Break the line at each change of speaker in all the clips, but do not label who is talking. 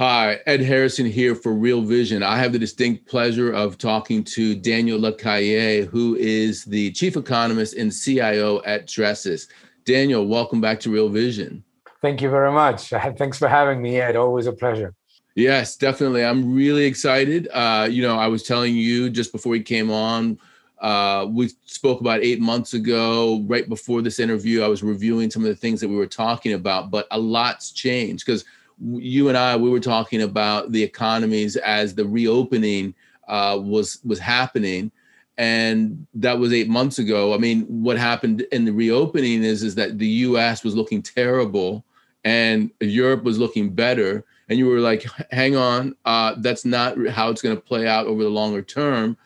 Hi, Ed Harrison here for Real Vision. I have the distinct pleasure of talking to Daniel Lacalle, who is the chief economist and CIO at Tressis. Daniel, welcome back to Real Vision.
Thank you very much. Thanks for having me, Ed. Always a pleasure.
Yes, definitely. I'm really excited. Uh, you know, I was telling you just before we came on, uh, we spoke about eight months ago, right before this interview. I was reviewing some of the things that we were talking about, but a lot's changed because you and I, we were talking about the economies as the reopening uh, was was happening, and that was eight months ago. I mean, what happened in the reopening is is that the U.S. was looking terrible, and Europe was looking better, and you were like, "Hang on, uh, that's not how it's going to play out over the longer term,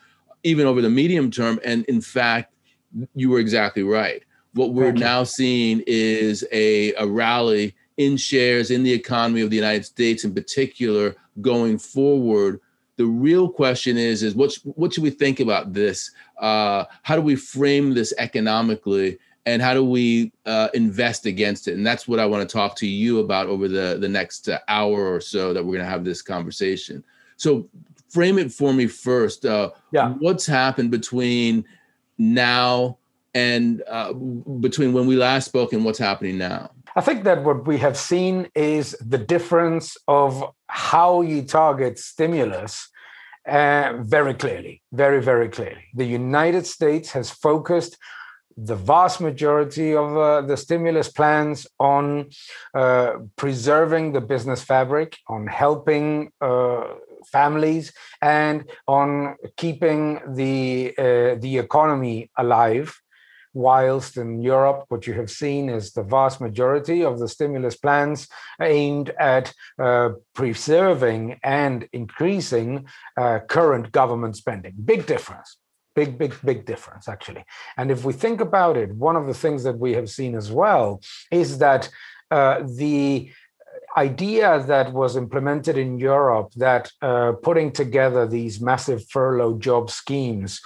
even over the medium term." And in fact, you were exactly right. What we're now seeing is a, a rally in shares in the economy of the United States in particular going forward. The real question is is what what should we think about this? Uh, how do we frame this economically, and how do we uh, invest against it? And that's what I want to talk to you about over the the next uh, hour or so that we're going to have this conversation. So frame it for me first. Uh, yeah. What's happened between now and uh, between when we last spoke and what's happening now?
I think that what we have seen is the difference of how you target stimulus uh, very clearly, very, very clearly. The United States has focused the vast majority of uh, the stimulus plans on uh, preserving the business fabric, on helping uh, families, and on keeping the uh, the economy alive whilst in Europe, what you have seen is the vast majority of the stimulus plans aimed at uh, preserving and increasing uh, current government spending. Big difference. Big, big, big difference, actually. And if we think about it, one of the things that we have seen as well is that uh, the idea that was implemented in Europe that uh, putting together these massive furlough job schemes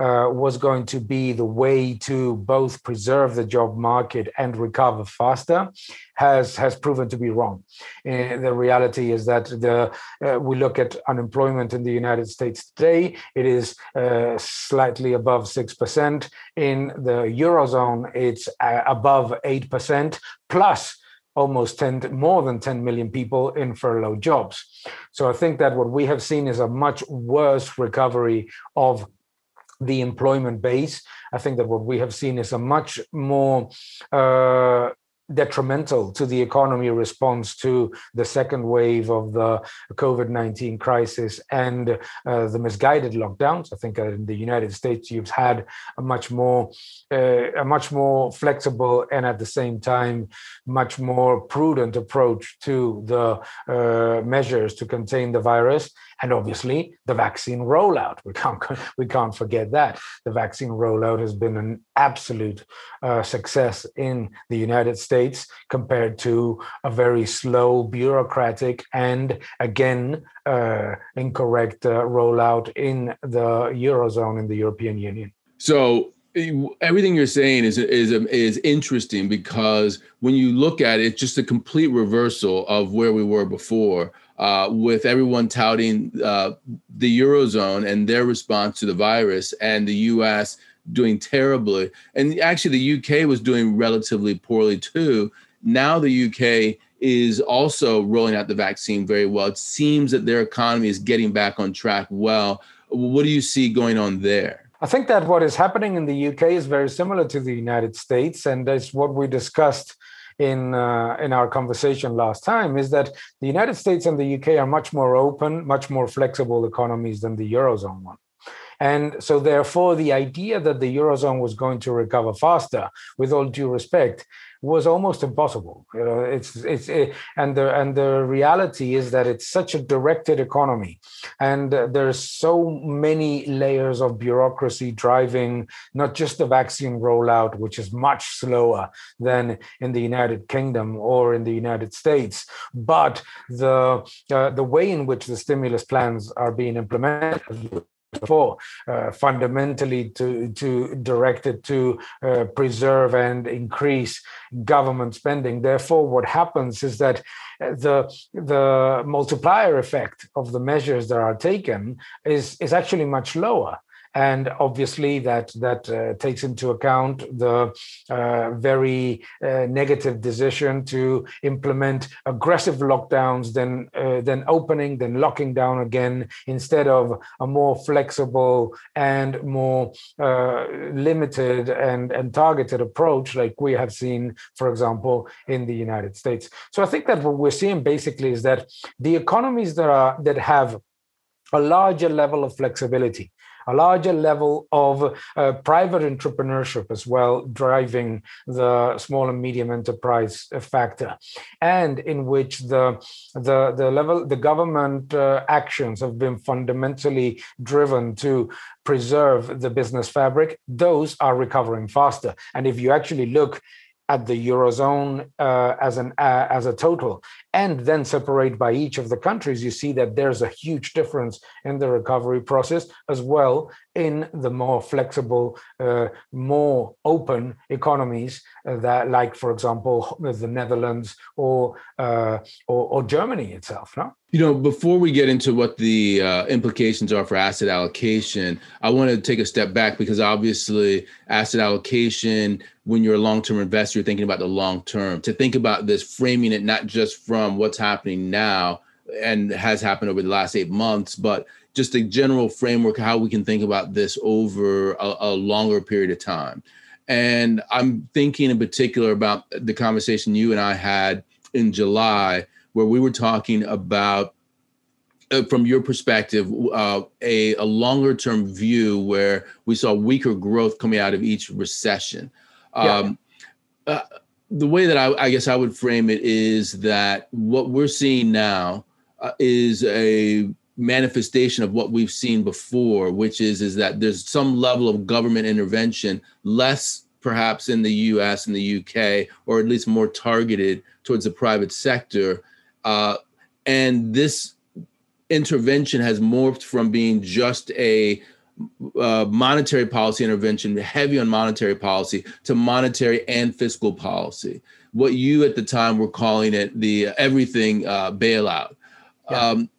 uh, was going to be the way to both preserve the job market and recover faster has has proven to be wrong. Uh, the reality is that the uh, we look at unemployment in the United States today; it is uh, slightly above six percent. In the eurozone, it's uh, above eight percent plus almost 10 more than 10 million people in furlough jobs so i think that what we have seen is a much worse recovery of the employment base. I think that what we have seen is a much more uh, detrimental to the economy response to the second wave of the COVID 19 crisis and uh, the misguided lockdowns. I think in the United States, you've had a much more, uh, a much more flexible and at the same time, much more prudent approach to the uh, measures to contain the virus and obviously the vaccine rollout. We can't we can't forget that the vaccine rollout has been an absolute uh, success in the United States compared to a very slow, bureaucratic, and again uh, incorrect uh, rollout in the eurozone in the European Union.
So everything you're saying is is is interesting because when you look at it, just a complete reversal of where we were before uh, with everyone touting uh, the eurozone and their response to the virus, and the U.S. doing terribly, and actually the U.K. was doing relatively poorly too. Now the U.K. is also rolling out the vaccine very well. It seems that their economy is getting back on track well. What do you see going on there?
I think that what is happening in the UK is very similar to the United States, and that's what we discussed in uh, in our conversation last time is that the United States and the UK are much more open, much more flexible economies than the eurozone one. And so, therefore, the idea that the Eurozone was going to recover faster, with all due respect, was almost impossible. You know, it's it's it, and the and the reality is that it's such a directed economy, and uh, there's so many layers of bureaucracy driving not just the vaccine rollout, which is much slower than in the United Kingdom or in the United States, but the uh, the way in which the stimulus plans are being implemented before, uh, fundamentally to, to directed to uh, preserve and increase government spending. Therefore, what happens is that uh, the the multiplier effect of the measures that are taken is is actually much lower and obviously that that uh, takes into account the uh, very uh, negative decision to implement aggressive lockdowns, then uh, then opening, then locking down again, instead of a more flexible and more uh, limited and and targeted approach like we have seen, for example, in the United States. So I think that what we're seeing basically is that the economies that are that have a larger level of flexibility a larger level of uh, private entrepreneurship as well, driving the small and medium enterprise factor, and in which the the the level the government uh, actions have been fundamentally driven to preserve the business fabric. Those are recovering faster, and if you actually look at the eurozone uh, as an uh, as a total and then separate by each of the countries you see that there's a huge difference in the recovery process as well in the more flexible uh, more open economies uh, that like for example the netherlands or, uh, or, or germany itself no
you know, before we get into what the uh, implications are for asset allocation, I want to take a step back because obviously, asset allocation, when you're a long term investor, you're thinking about the long term. To think about this, framing it not just from what's happening now and has happened over the last eight months, but just a general framework how we can think about this over a, a longer period of time. And I'm thinking in particular about the conversation you and I had in July where we were talking about uh, from your perspective, uh, a, a longer term view where we saw weaker growth coming out of each recession. Um, yeah. uh, the way that I, I, guess I would frame it is that what we're seeing now uh, is a manifestation of what we've seen before, which is is that there's some level of government intervention, less perhaps in the U.S. and the U.K., or at least more targeted towards the private sector uh, and this intervention has morphed from being just a uh, monetary policy intervention, heavy on monetary policy, to monetary and fiscal policy. What you at the time were calling it the everything uh, bailout. Yeah. Um,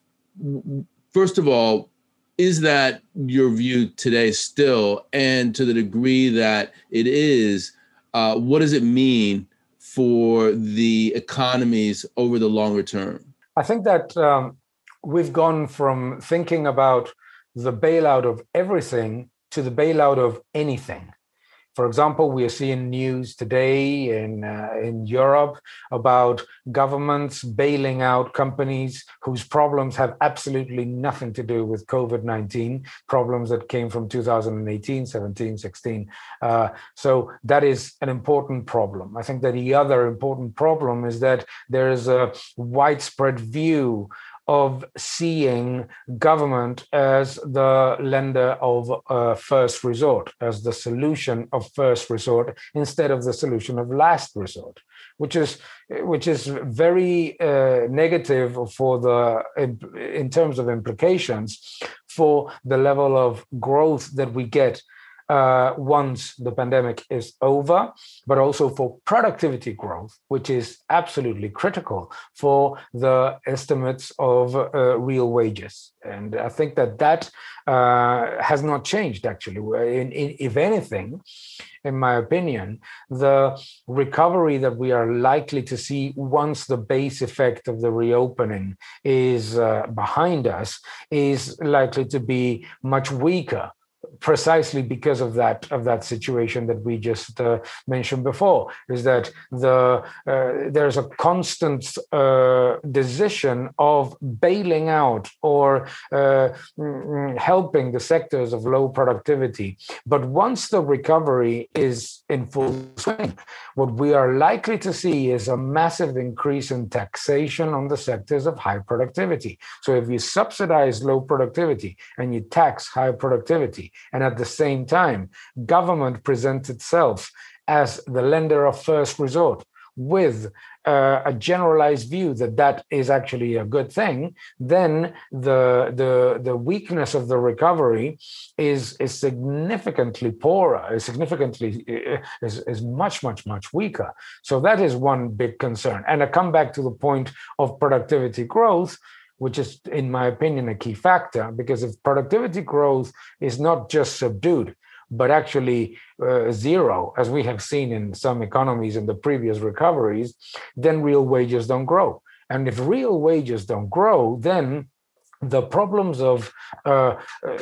first of all, is that your view today still? And to the degree that it is, uh, what does it mean for the economies over the longer term?
I think that um, we've gone from thinking about the bailout of everything to the bailout of anything. For example, we are seeing news today in uh, in Europe about governments bailing out companies whose problems have absolutely nothing to do with COVID nineteen problems that came from 2018, 17, 16. Uh, so that is an important problem. I think that the other important problem is that there is a widespread view of seeing government as the lender of uh, first resort, as the solution of first resort instead of the solution of last resort, which is which is very uh, negative for the in, in terms of implications for the level of growth that we get uh, once the pandemic is over, but also for productivity growth, which is absolutely critical for the estimates of uh, real wages. And I think that that uh, has not changed actually. In, in, if anything, in my opinion, the recovery that we are likely to see once the base effect of the reopening is uh, behind us is likely to be much weaker precisely because of that of that situation that we just uh, mentioned before is that the uh, there's a constant uh, decision of bailing out or uh, mm, helping the sectors of low productivity. But once the recovery is in full swing what we are likely to see is a massive increase in taxation on the sectors of high productivity. So if you subsidize low productivity and you tax high productivity and at the same time, government presents itself as the lender of first resort with uh, a generalized view that that is actually a good thing, then the the the weakness of the recovery is is significantly poorer, is significantly uh, is, is much much much weaker. So that is one big concern. And I come back to the point of productivity growth which is, in my opinion, a key factor. Because if productivity growth is not just subdued, but actually uh, zero, as we have seen in some economies in the previous recoveries, then real wages don't grow. And if real wages don't grow, then the problems of uh, uh,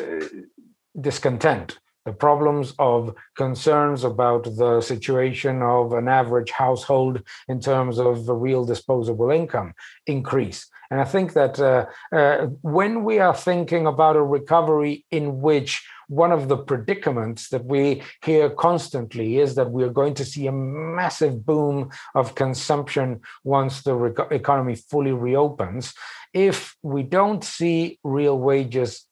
discontent, the problems of concerns about the situation of an average household in terms of real disposable income increase. And I think that uh, uh, when we are thinking about a recovery in which one of the predicaments that we hear constantly is that we are going to see a massive boom of consumption once the re- economy fully reopens. If we don't see real wages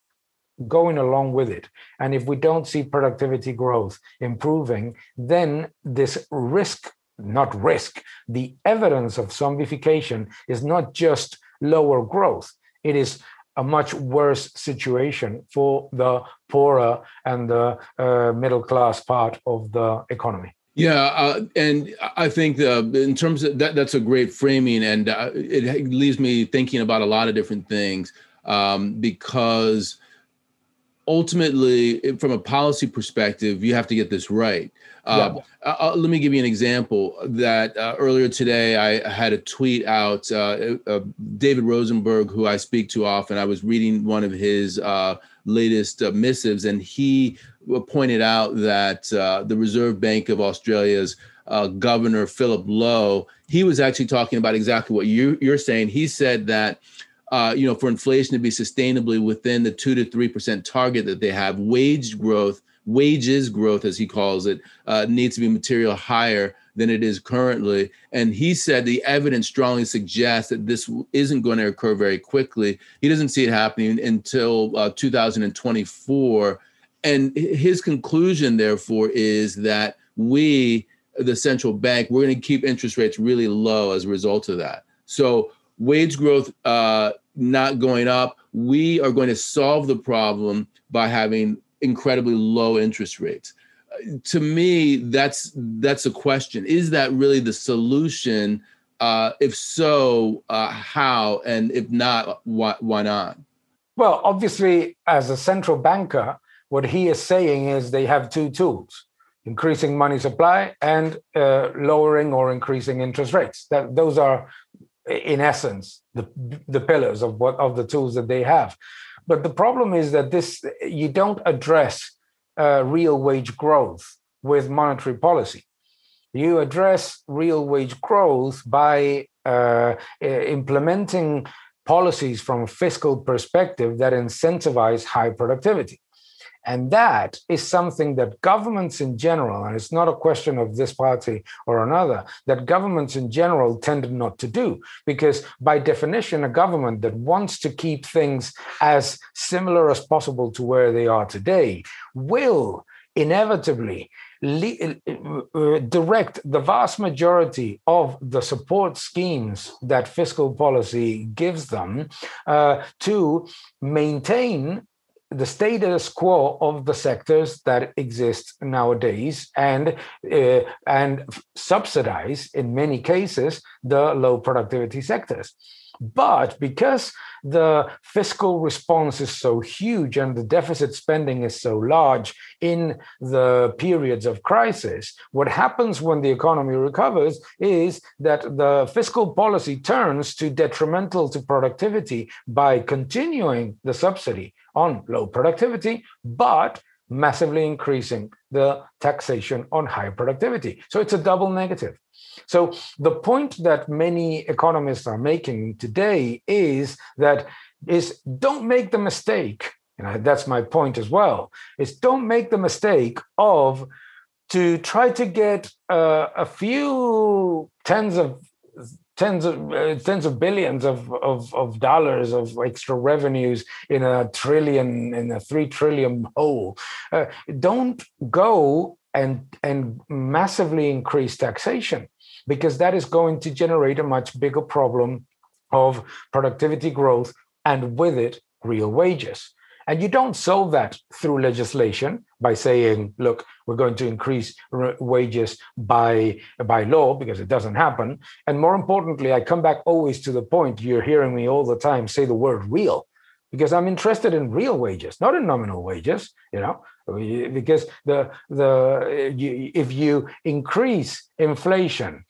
going along with it, and if we don't see productivity growth improving, then this risk, not risk, the evidence of zombification is not just lower growth. It is a much worse situation for the poorer and the uh, middle class part of the economy.
Yeah, uh, and I think uh, in terms of that, that's a great framing, and uh, it leaves me thinking about a lot of different things um, because ultimately, from a policy perspective, you have to get this right. Uh, yeah. Uh, uh, let me give you an example. That uh, earlier today, I had a tweet out. Uh, uh, David Rosenberg, who I speak to often, I was reading one of his latest missives, and he pointed out that the Reserve Bank of Australia's governor Philip Lowe, he was actually talking about exactly what you, you're saying. He said that uh, you know, for inflation to be sustainably within the two to three percent target that they have, wage growth, wages growth, as he calls it, uh, needs to be material higher than it is currently. And he said the evidence strongly suggests that this isn't going to occur very quickly. He doesn't see it happening until uh, 2024. And his conclusion, therefore, is that we, the central bank, we're going to keep interest rates really low as a result of that. So wage growth uh, not going up, we are going to solve the problem by having incredibly low interest rates. Uh, to me, that's that's a question. Is that really the solution? Uh, if so, uh, how? And if not, why, why not?
Well, obviously, as a central banker, what he is saying is they have two tools increasing money supply and uh, lowering or increasing interest rates. That those are in essence the the pillars of what of the tools that they have. But the problem is that this you don't address uh, real wage growth with monetary policy. You address real wage growth by uh, implementing policies from a fiscal perspective that incentivize high productivity and that is something that governments in general, and it's not a question of this party or another, that governments in general tend not to do. Because by definition, a government that wants to keep things as similar as possible to where they are today will inevitably uh, uh, direct the vast majority of the support schemes that fiscal policy gives them uh, to maintain the status quo of the sectors that exist nowadays and uh, and subsidize in many cases the low productivity sectors but because the fiscal response is so huge and the deficit spending is so large in the periods of crisis, what happens when the economy recovers is that the fiscal policy turns to detrimental to productivity by continuing the subsidy on low productivity, but massively increasing the taxation on high productivity. So it's a double negative. So the point that many economists are making today is that is don't make the mistake, and that's my point as well, is don't make the mistake of to try to get uh, a few tens of tens of uh, tens of billions of, of, of dollars of extra revenues in a trillion in a three trillion hole. Uh, don't go and and massively increase taxation because that is going to generate a much bigger problem of productivity growth and with it real wages. And you don't solve that through legislation by saying, look, we're going to increase wages by, by law because it doesn't happen. And more importantly, I come back always to the point you're hearing me all the time say the word real because I'm interested in real wages, not in nominal wages, you know, because the, the, if you increase inflation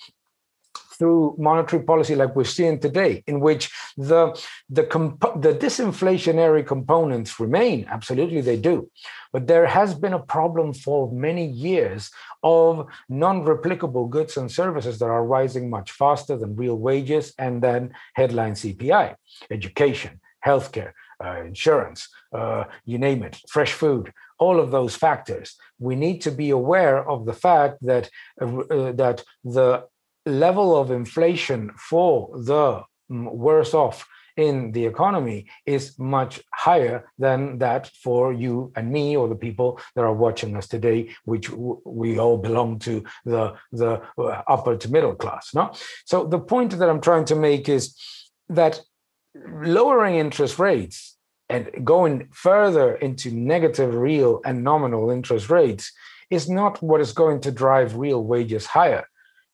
through monetary policy like we're seeing today, in which the the, comp- the disinflationary components remain. Absolutely, they do. But there has been a problem for many years of non-replicable goods and services that are rising much faster than real wages and then headline CPI, education, healthcare, uh, insurance, uh, you name it, fresh food, all of those factors. We need to be aware of the fact that uh, uh that the level of inflation for the mm, worse off in the economy is much higher than that for you and me or the people that are watching us today which we all belong to the the uh, upper to middle class no? So the point that i'm trying to make is that lowering interest rates and going further into negative real and nominal interest rates is not what is going to drive real wages higher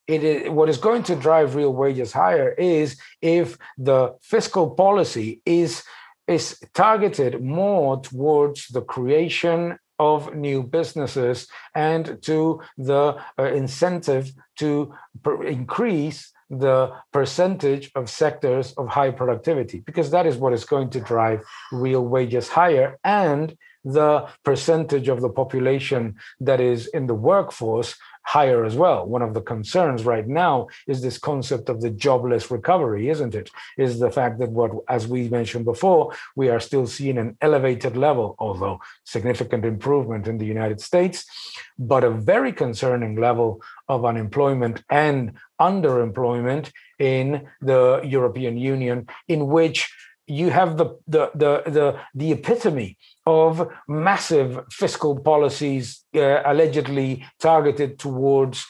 it is what is going to drive real wages higher is if the fiscal policy is is targeted more towards the creation of new businesses and to the uh, incentive to per- increase the percentage of sectors of high productivity because that is what is going to drive real wages higher and the percentage of the population that is in the workforce higher as well. One of the concerns right now is this concept of the jobless recovery, isn't it? Is the fact that what, as we mentioned before, we are still seeing an elevated level, although significant improvement in the United States, but a very concerning level of unemployment and underemployment in the European Union, in which you have the the the the, the epitome of massive fiscal policies uh, allegedly targeted towards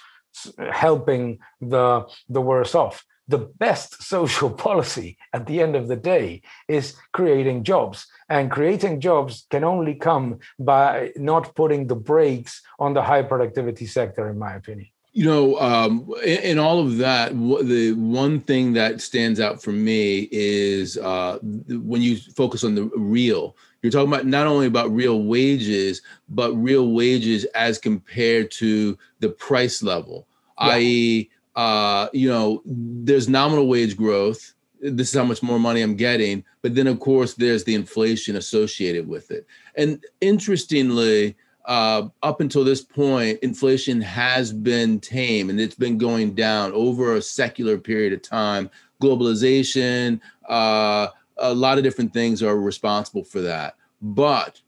helping the the worse off. The best social policy at the end of the day is creating jobs and creating jobs can only come by not putting the brakes on the high productivity sector in my opinion
you know, um, in, in, all of that, the one thing that stands out for me is uh, when you focus on the real. You're talking about not only about real wages, but real wages as compared to the price level, yeah. i.e., uh, you know, there's nominal wage growth. This is how much more money I'm getting, but then of course there's the inflation associated with it. And interestingly, uh, up until this point, inflation has been tame and it's been going down over a secular period of time. Globalization, uh, a lot of different things are responsible for that. But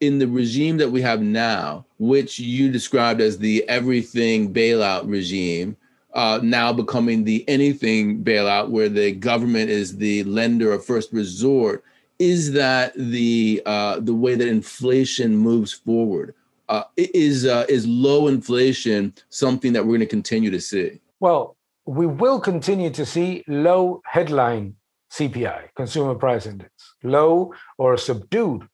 in the regime that we have now, which you described as the everything bailout regime, uh, now becoming the anything bailout, where the government is the lender of first resort, is that the uh, the way that inflation moves forward? Uh, is uh, is low inflation something that we're going to continue to see?
Well, we will continue to see low headline CPI, consumer price index, low or subdued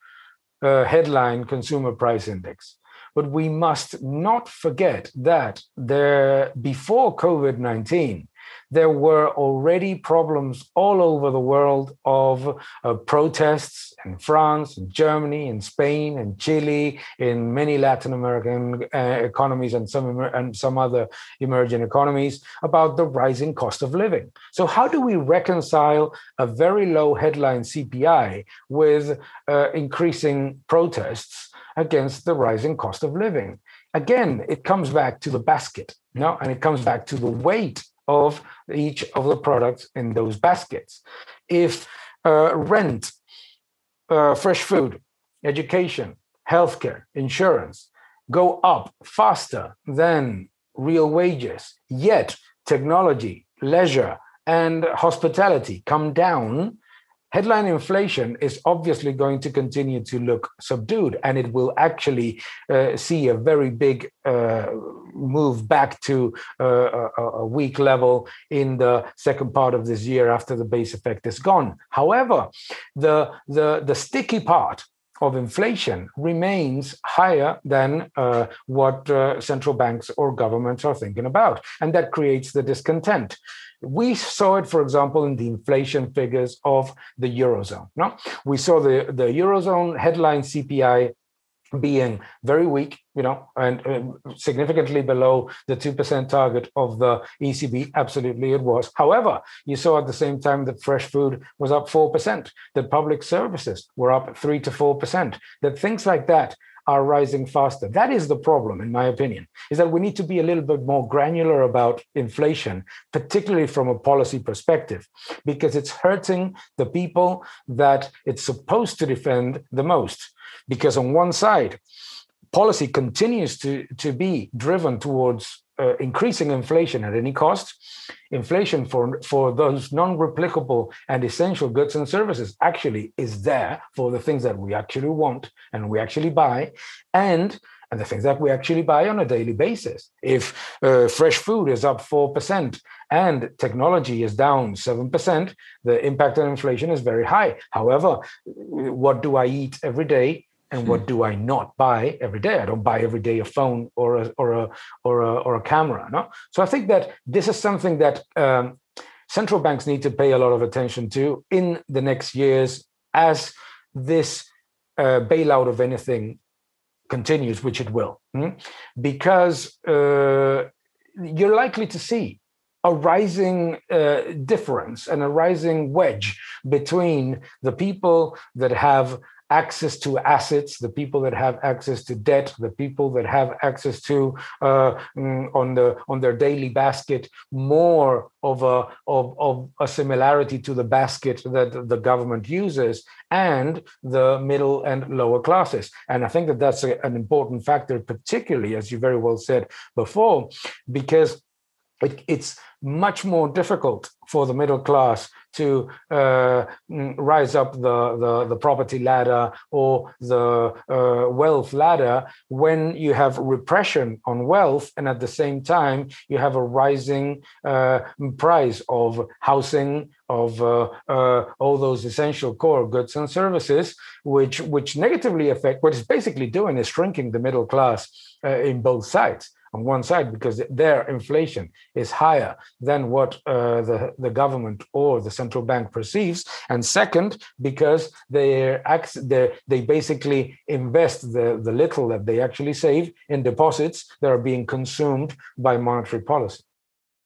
uh, headline consumer price index. But we must not forget that there before COVID 19, there were already problems all over the world of uh, protests in France, in Germany, in Spain, in Chile, in many Latin American uh, economies and some and some other emerging economies about the rising cost of living. So how do we reconcile a very low headline CPI with uh, increasing protests? against the rising cost of living. Again, it comes back to the basket, no, and it comes back to the weight of each of the products in those baskets. If uh, rent, uh, fresh food, education, healthcare, insurance go up faster than real wages, yet technology, leisure, and hospitality come down, headline inflation is obviously going to continue to look subdued and it will actually uh, see a very big uh, move back to uh, a, a, weak level in the second part of this year after the base effect is gone. However the the the sticky part of inflation remains higher than uh, what uh, central banks or governments are thinking about. And that creates the discontent. We saw it, for example, in the inflation figures of the Eurozone. No? We saw the, the Eurozone headline CPI being very weak, you know, and uh, significantly below the 2% target of the ECB. Absolutely, it was. However, you saw at the same time that fresh food was up 4%, that public services were up 3 to 4%, that things like that are rising faster. That is the problem, in my opinion, is that we need to be a little bit more granular about inflation, particularly from a policy perspective, because it's hurting the people that it's supposed to defend the most. Because on one side, policy continues to, to be driven towards uh, increasing inflation at any cost. Inflation for, for those non replicable and essential goods and services actually is there for the things that we actually want and we actually buy. And and the things that we actually buy on a daily basis. If uh, fresh food is up 4% and technology is down 7%, the impact on inflation is very high. However, what do I eat every day? And what hmm. do I not buy every day? I don't buy every day a phone or a or a or a, or a camera. No, so I think that this is something that um, central banks need to pay a lot of attention to in the next years as this uh, bailout of anything continues, which it will, hmm? because uh, you're likely to see a rising uh, difference and a rising wedge between the people that have access to assets, the people that have access to debt, the people that have access to uh, mm, on the on their daily basket more of a of, of a similarity to the basket that the government uses, and the middle and lower classes. And I think that that's a, an important factor, particularly as you very well said before, because it, it's much more difficult for the middle class to uh, mm, rise up the, the, the, property ladder or the uh, wealth ladder when you have repression on wealth and at the same time you have a rising uh, price of housing of uh, uh, all those essential core goods and services which which negatively affect what it's basically doing is shrinking the middle class uh, in both sides on one side because their inflation is higher than what uh, the, the government or the central bank perceives. And second, because they they basically invest the, the little that they actually save in deposits that are being consumed by monetary policy.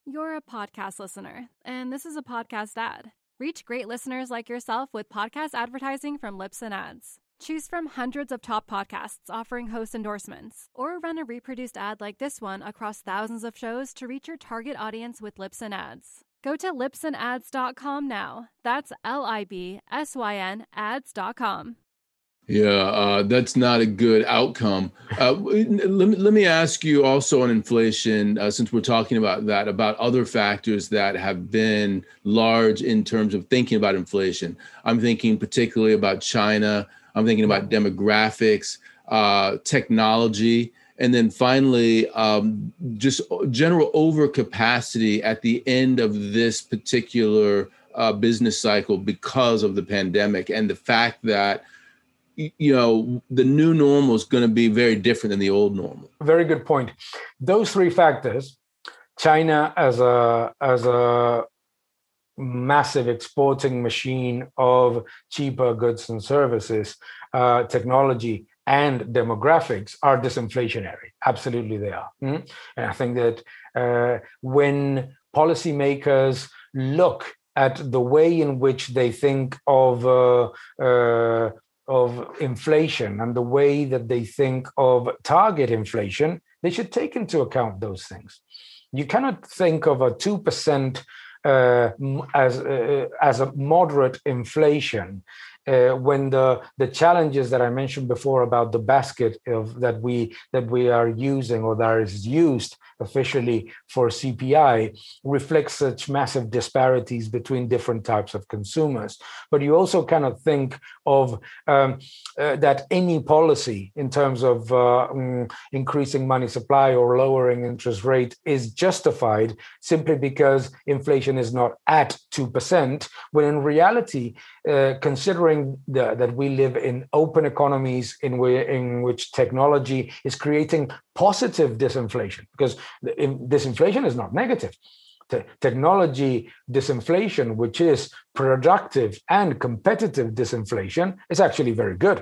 You're a podcast listener, and this is a podcast ad. Reach great listeners like yourself with podcast advertising from Libsyn Ads. Choose from hundreds of top podcasts offering host endorsements, or run a reproduced ad like this one across thousands of shows to reach your target audience with Libsyn Ads. Go to libsynads.com now. That's L I B S Y N ads.com.
Yeah, uh, that's not a good outcome. Uh, let, me, let me ask you also on inflation, uh, since we're talking about that, about other factors that have been large in terms of thinking about inflation. I'm thinking particularly about China I'm thinking about demographics, uh, technology, and then finally, um, just general overcapacity at the end of this particular uh, business cycle because of the pandemic and the fact that you know the new normal is going to be very different than the old normal.
Very good point. Those three factors china as a as a massive exporting machine of cheaper goods and services, uh, technology, and demographics are disinflationary. Absolutely, they are. Mm-hmm. And I think that uh, when policymakers look at the way in which they think of uh, uh of inflation and the way that they think of target inflation, they should take into account those things. You cannot think of a 2% uh, as, uh, as a moderate inflation uh, when the the challenges that I mentioned before about the basket of that we that we are using or that is used officially for CPI reflects such massive disparities between different types of consumers. But you also cannot think of um, uh, that any policy in terms of uh, mm, increasing money supply or lowering interest rate is justified simply because inflation is not at 2%, when in reality, uh, the, that we live in open economies in, in which technology is creating positive disinflation, because disinflation is not negative. Te- technology disinflation, which is productive and competitive disinflation, is actually very good.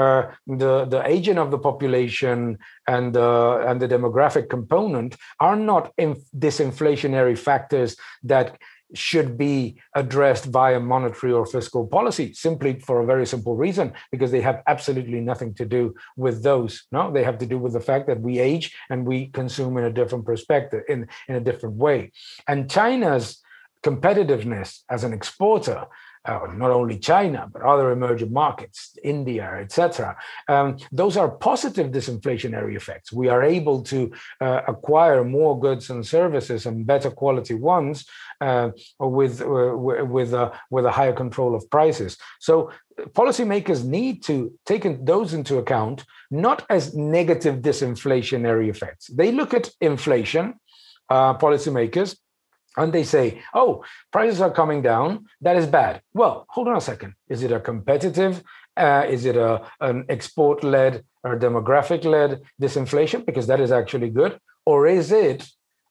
Uh, the the aging of the population and the and the demographic component are not in disinflationary factors that should be addressed via monetary or fiscal policy simply for a very simple reason because they have absolutely nothing to do with those. No they have to do with the fact that we age and we consume in a different perspective in in a different way. And china's competitiveness as an exporter uh, not only China, but other emerging markets, India, etc. Um, those are positive disinflationary effects. We are able to uh, acquire more goods and services and better quality ones uh, with uh, with a with a higher control of prices. So policymakers need to take those into account, not as negative disinflationary effects. They look at inflation, uh, policymakers, and they say, oh, prices are coming down. That is bad. Well, hold on a second. Is it a competitive? Uh, is it a an export led or demographic led disinflation? Because that is actually good. Or is it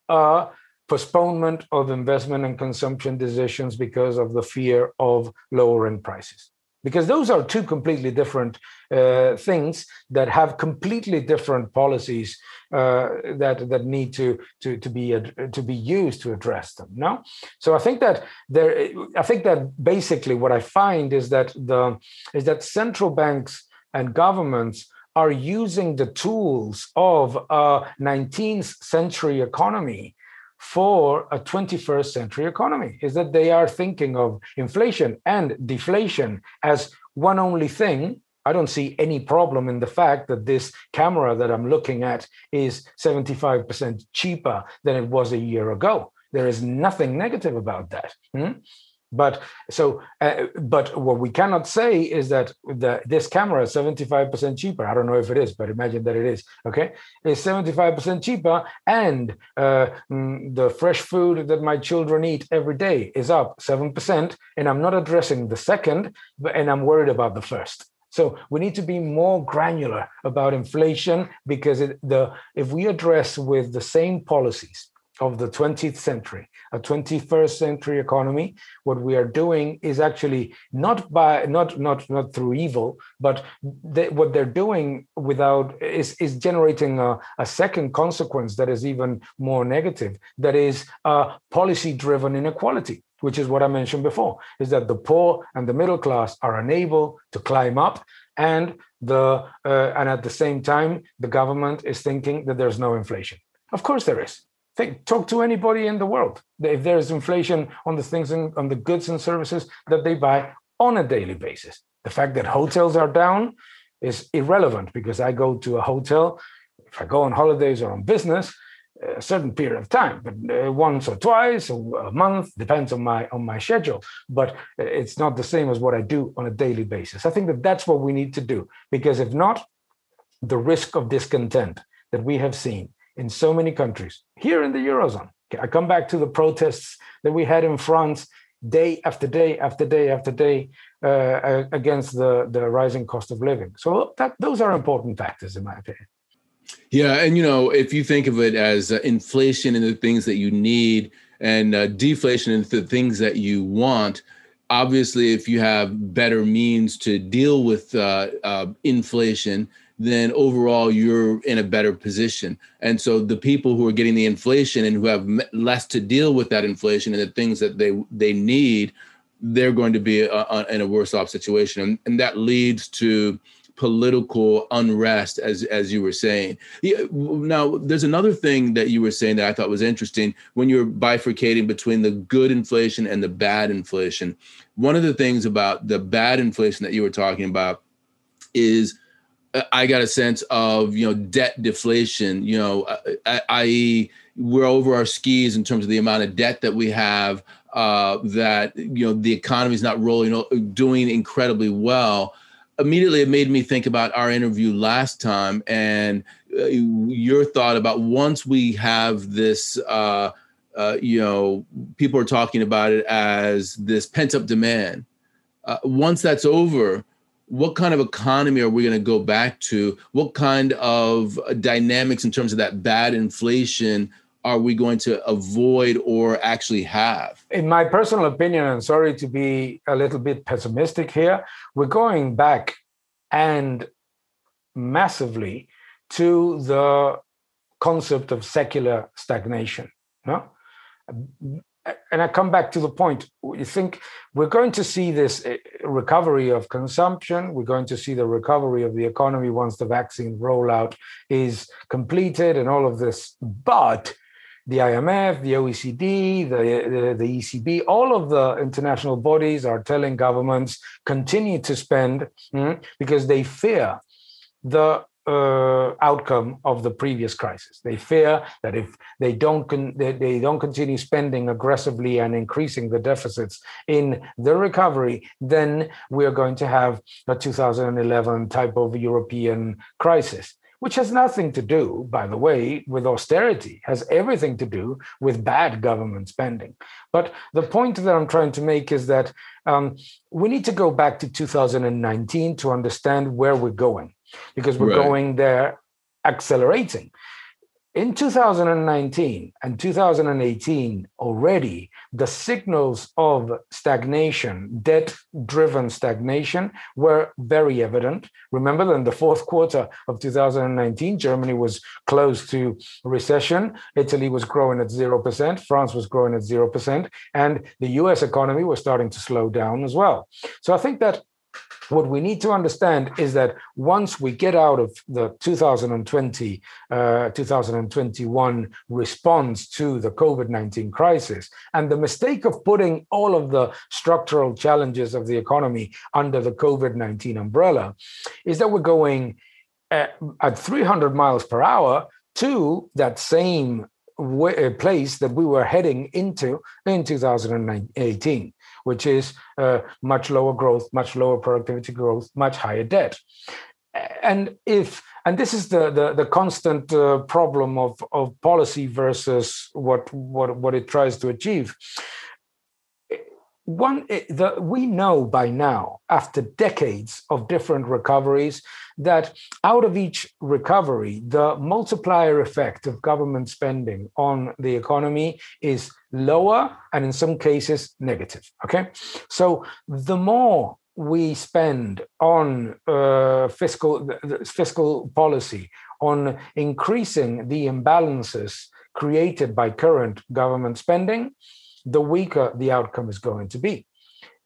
a postponement of investment and consumption decisions because of the fear of lowering prices? Because those are two completely different uh, things that have completely different policies uh, that that need to to to be to be used to address them. No, so I think that there. I think that basically what I find is that the is that central banks and governments are using the tools of a 19th century economy for a 21st century economy is that they are thinking of inflation and deflation as one only thing. I don't see any problem in the fact that this camera that I'm looking at is 75% cheaper than it was a year ago. There is nothing negative about that. Hmm? But so, uh, but what we cannot say is that the, this camera is 75% cheaper. I don't know if it is, but imagine that it is. Okay. It's 75% cheaper. And uh, mm, the fresh food that my children eat every day is up 7%. And I'm not addressing the second, but, and I'm worried about the first. So we need to be more granular about inflation because it, the if we address with the same policies of the 20th century, a 21st century economy, what we are doing is actually not by not not not through evil, but they, what they're doing without is is generating a, a, second consequence that is even more negative. That is policy-driven inequality, which is what I mentioned before, is that the poor and the middle class are unable to climb up and the uh, and at the same time the government is thinking that there's no inflation. Of course there is Think, talk to anybody in the world. If there's inflation on the things and on the goods and services that they buy on a daily basis, the fact that hotels are down is irrelevant because I go to a hotel. If I go on holidays or on business, a certain period of time, but uh, once or twice a month depends on my on my schedule. But it's not the same as what I do on a daily basis. I think that that's what we need to do because if not, the risk of discontent that we have seen in so many countries here in the eurozone. I come back to the protests that we had in France day after day after day after day uh, against the, the rising cost of living. So that, those are important factors, in my opinion.
Yeah, and you know, if you think of it as uh, inflation and the things that you need, and uh, deflation and the things that you want, obviously, if you have better means to deal with uh, uh, inflation, then overall you're in a better position. And so the people who are getting the inflation and who have less to deal with that inflation and the things that they they need they're going to be a, a, in a worse off situation, and, and that leads to political unrest, as as you were saying. Now, there's another thing that you were saying that I thought was interesting when you're bifurcating between the good inflation and the bad inflation. One of the things about the bad inflation that you were talking about is I got a sense of you know debt deflation. You know, i.e., we're over our skis in terms of the amount of debt that we have. Uh, that you know the economy is not rolling, doing incredibly well. Immediately, it made me think about our interview last time and uh, your thought about once we have this. Uh, uh, you know, people are talking about it as this pent up demand. Uh, once that's over, what kind of economy are we going to go back to? What kind of dynamics in terms of that bad inflation are we going to avoid or actually have?
In my personal opinion, and sorry to be a little bit pessimistic here, we're going back and massively to the concept of secular stagnation. No? And I come back to the point. You think we're going to see this eh, recovery of consumption. We're going to see the recovery of the economy once the vaccine rollout is completed and all of this. But the IMF, the OECD, the, the, the ECB, all of the international bodies are telling governments continue to spend mm, because they fear the uh, outcome of the previous crisis. They fear that if they don't con- they, they don't continue spending aggressively and increasing the deficits in the recovery, then we are going to have a 2011 type of European crisis which has nothing to do, by the way, with austerity, has everything to do with bad government spending. But the point that I'm trying to make is that um, we need to go back to 2019 to understand where we're going because we're right. going there accelerating. In 2019 and 2018, already the signals of stagnation, debt driven stagnation, were very evident. Remember that in the fourth quarter of 2019, Germany was close to recession, Italy was growing at 0%, France was growing at 0%, and the US economy was starting to slow down as well. So I think that what we need to understand is that once we get out of the 2020 uh, 2021 response to the covid-19 crisis and the mistake of putting all of the structural challenges of the economy under the covid-19 umbrella is that we're going at, at 300 miles per hour to that same way, place that we were heading into in 2018 which is uh, much lower growth, much lower productivity growth, much higher debt. And if and this is the the, the constant uh, problem of of policy versus what what what it tries to achieve one eh, the, we know by now after decades of different recoveries that out of each recovery the multiplier effect of government spending on the economy is lower and in some cases negative okay? So the more we spend on uh, fiscal fiscal policy on increasing the imbalances created by current government spending the weaker the outcome is going to be.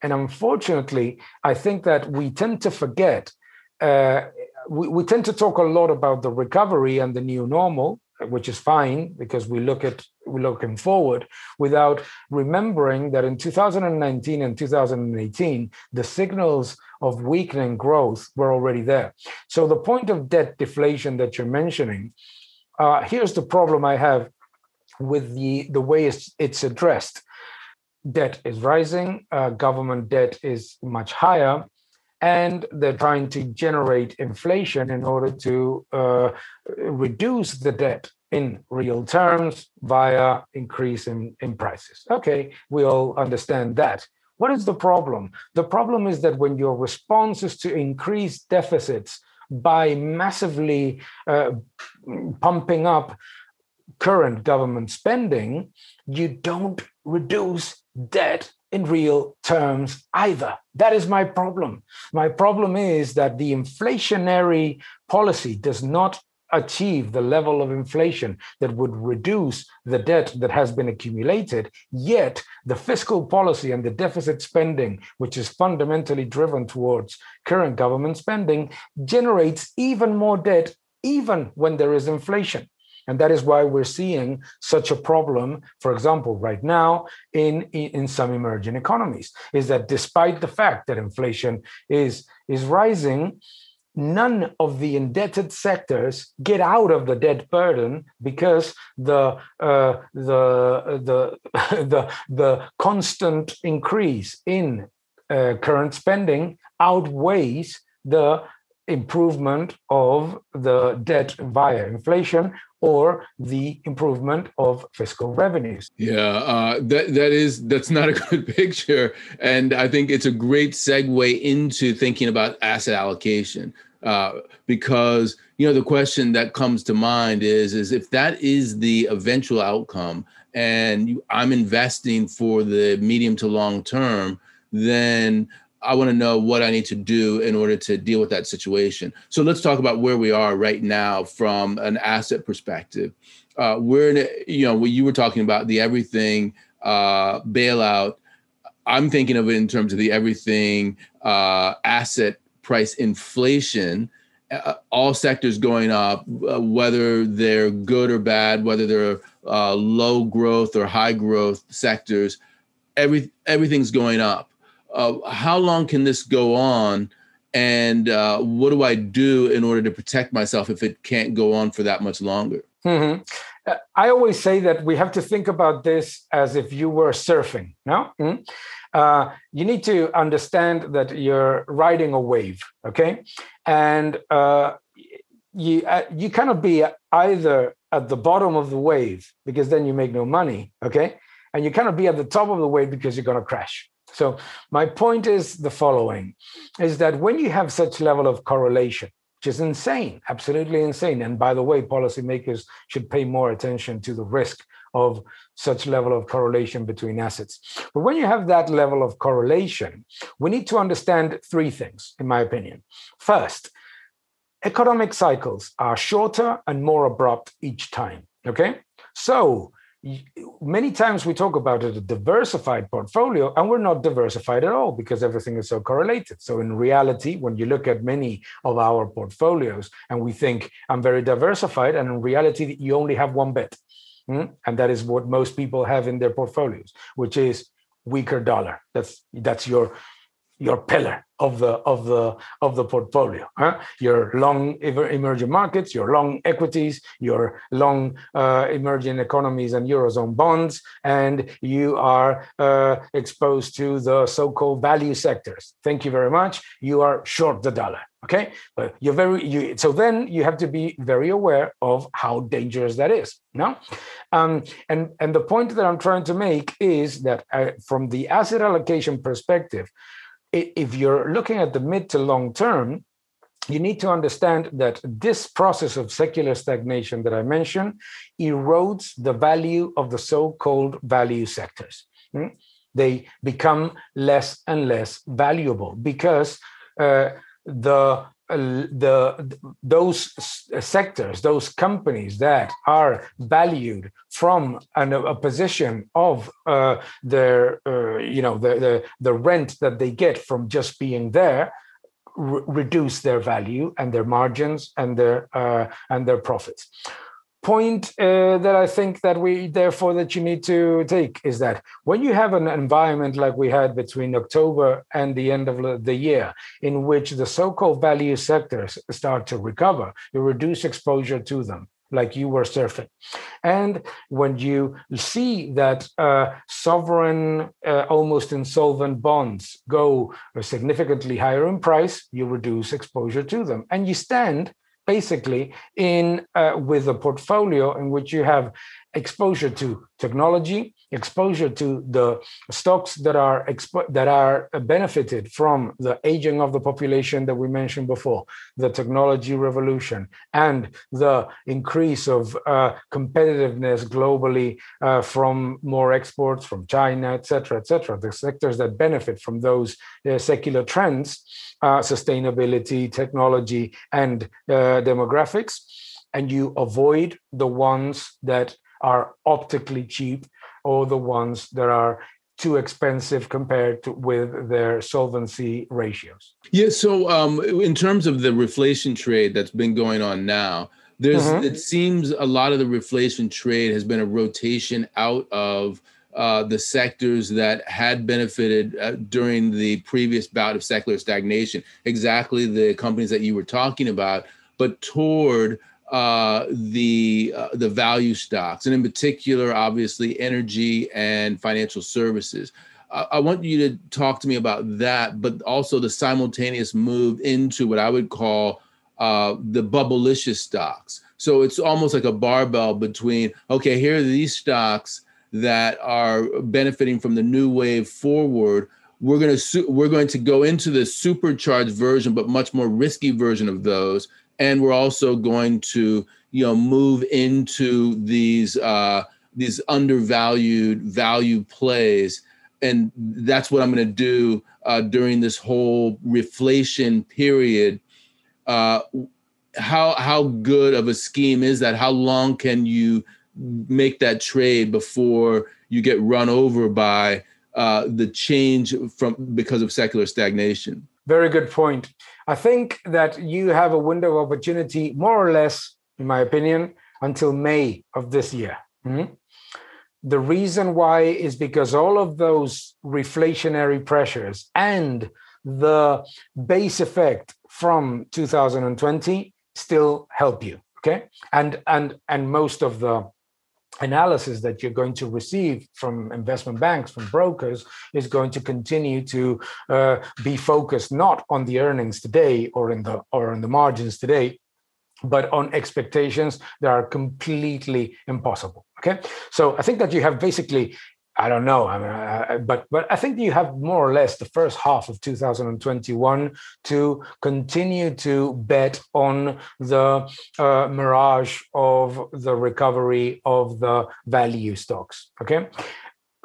And unfortunately, I think that we tend to forget, uh, we, we tend to talk a lot about the recovery and the new normal, which is fine because we look at we're looking forward without remembering that in 2019 and 2018 the signals of weakening growth were already there so the point of debt deflation that you're mentioning uh, here's the problem i have with the the way it's, it's addressed debt is rising, uh, government debt is much higher, and they're trying to generate inflation in order to uh, reduce the debt in real terms via increase in, in prices. Okay, we all understand that. What is the problem? The problem is that when your response is to increase deficits by massively uh, pumping up current government spending, you don't reduce debt in real terms either. That is my problem. My problem is that the inflationary policy does not achieve the level of inflation that would reduce the debt that has been accumulated, yet the fiscal policy and the deficit spending, which is fundamentally driven towards current government spending, generates even more debt, even when there is inflation. And that is why we're seeing such a problem, for example, right now in, in, some emerging economies, is that despite the fact that inflation is, is rising, none of the indebted sectors get out of the debt burden because the uh, the the the the constant increase in uh, current spending outweighs the improvement of the debt via inflation or the improvement of fiscal revenues.
Yeah, uh, that that is that's not a good picture, and I think it's a great segue into thinking about asset allocation uh, because you know the question that comes to mind is is if that is the eventual outcome, and you, I'm investing for the medium to long term, then I want to know what I need to do in order to deal with that situation. So let's talk about where we are right now from an asset perspective. Uh, we're in, a, you know, you were talking about the everything uh, bailout. I'm thinking of it in terms of the everything uh, asset price inflation. Uh, all sectors going up, uh, whether they're good or bad, whether they're uh, low growth or high growth sectors, every everything's going up uh, how long can this go on? And uh, what do I do in order to protect myself if it can't go on for that much longer?
Mm-hmm. I always say that we have to think about this as if you were surfing. No, mm-hmm. uh, you need to understand that you're riding a wave. Okay, and uh, you uh, you cannot be either at the bottom of the wave because then you make no money. Okay, and you cannot be at the top of the wave because you're going to crash. So my point is the following is that when you have such level of correlation, which is insane, absolutely insane. And by the way, policymakers should pay more attention to the risk of such level of correlation between assets. But when you have that level of correlation, we need to understand three things, in my opinion. First, economic cycles are shorter and more abrupt each time. Okay. So many times we talk about it, a diversified portfolio, and we're not diversified at all because everything is so correlated. So, in reality, when you look at many of our portfolios and we think I'm very diversified, and in reality, you only have one bet. Mm? And that is what most people have in their portfolios, which is weaker dollar. That's that's your your pillar of the of the of the portfolio. Huh? Your long emerging markets, your long equities, your long uh, emerging economies and eurozone bonds, and you are uh, exposed to the so-called value sectors. Thank you very much. You are short the dollar. Okay, but you're very you. So then you have to be very aware of how dangerous that is. No, um, and and the point that I'm trying to make is that uh, from the asset allocation perspective if you're looking at the mid to long term, you need to understand that this process of secular stagnation that I mentioned erodes the value of the so called value sectors. Hmm? They become less and less valuable because uh, the the those sectors, those companies that are valued from an, a position of uh, their, uh, you know, the, the the rent that they get from just being there, reduce their value and their margins and their uh, and their profits point uh, that I think that we therefore that you need to take is that when you have an environment like we had between October and the end of the year, in which the so-called value sectors start to recover, you reduce exposure to them like you were surfing. And when you see that uh, sovereign, uh, almost insolvent bonds go significantly higher in price, you reduce exposure to them. And you stand basically in uh, with a portfolio in which you have exposure to technology, exposure to the stocks that are expo- that are benefited from the aging of the population that we mentioned before, the technology revolution, and the increase of uh, competitiveness globally uh, from more exports from China, et cetera, et cetera. The sectors that benefit from those uh, secular trends, uh, sustainability, technology, and uh, demographics and you avoid the ones that are optically cheap or the ones that are too expensive compared to, with their solvency ratios.
Yeah. So, um, in terms of the reflation trade that's been going on now, there's mm-hmm. it seems a lot of the reflation trade has been a rotation out of uh, the sectors that had benefited uh, during the previous bout of secular stagnation, exactly the companies that you were talking about, but toward uh, the uh, the value stocks, and in particular, obviously, energy and financial services. I, I want you to talk to me about that, but also the simultaneous move into what I would call uh, the bubblicious stocks. So it's almost like a barbell between okay, here are these stocks that are benefiting from the new wave forward we're going to su- we're going to go into the supercharged version but much more risky version of those and we're also going to you know move into these uh, these undervalued value plays. And that's what i'm going to do uh, during this whole reflation period. Uh, how how good of a scheme is that? How long can you make that trade before you get run over by uh, the change from because of secular stagnation?
Very good point I think that you have a window of opportunity, more or less, in my opinion, until May of this year. Mm-hmm. The reason why is because all of those reflationary pressures and the base effect from 2020 still help you. Okay, and and and most of the analysis that you're going to receive from investment banks, from brokers, is going to continue to uh, be focused not on the earnings today or in the or in the margins today, but on expectations that are completely impossible. Okay, so I think that you have basically I don't know. I mean, I, but but I think you have more or less the first half of 2021 to continue to bet on the uh, mirage of the recovery of the value stocks. Okay,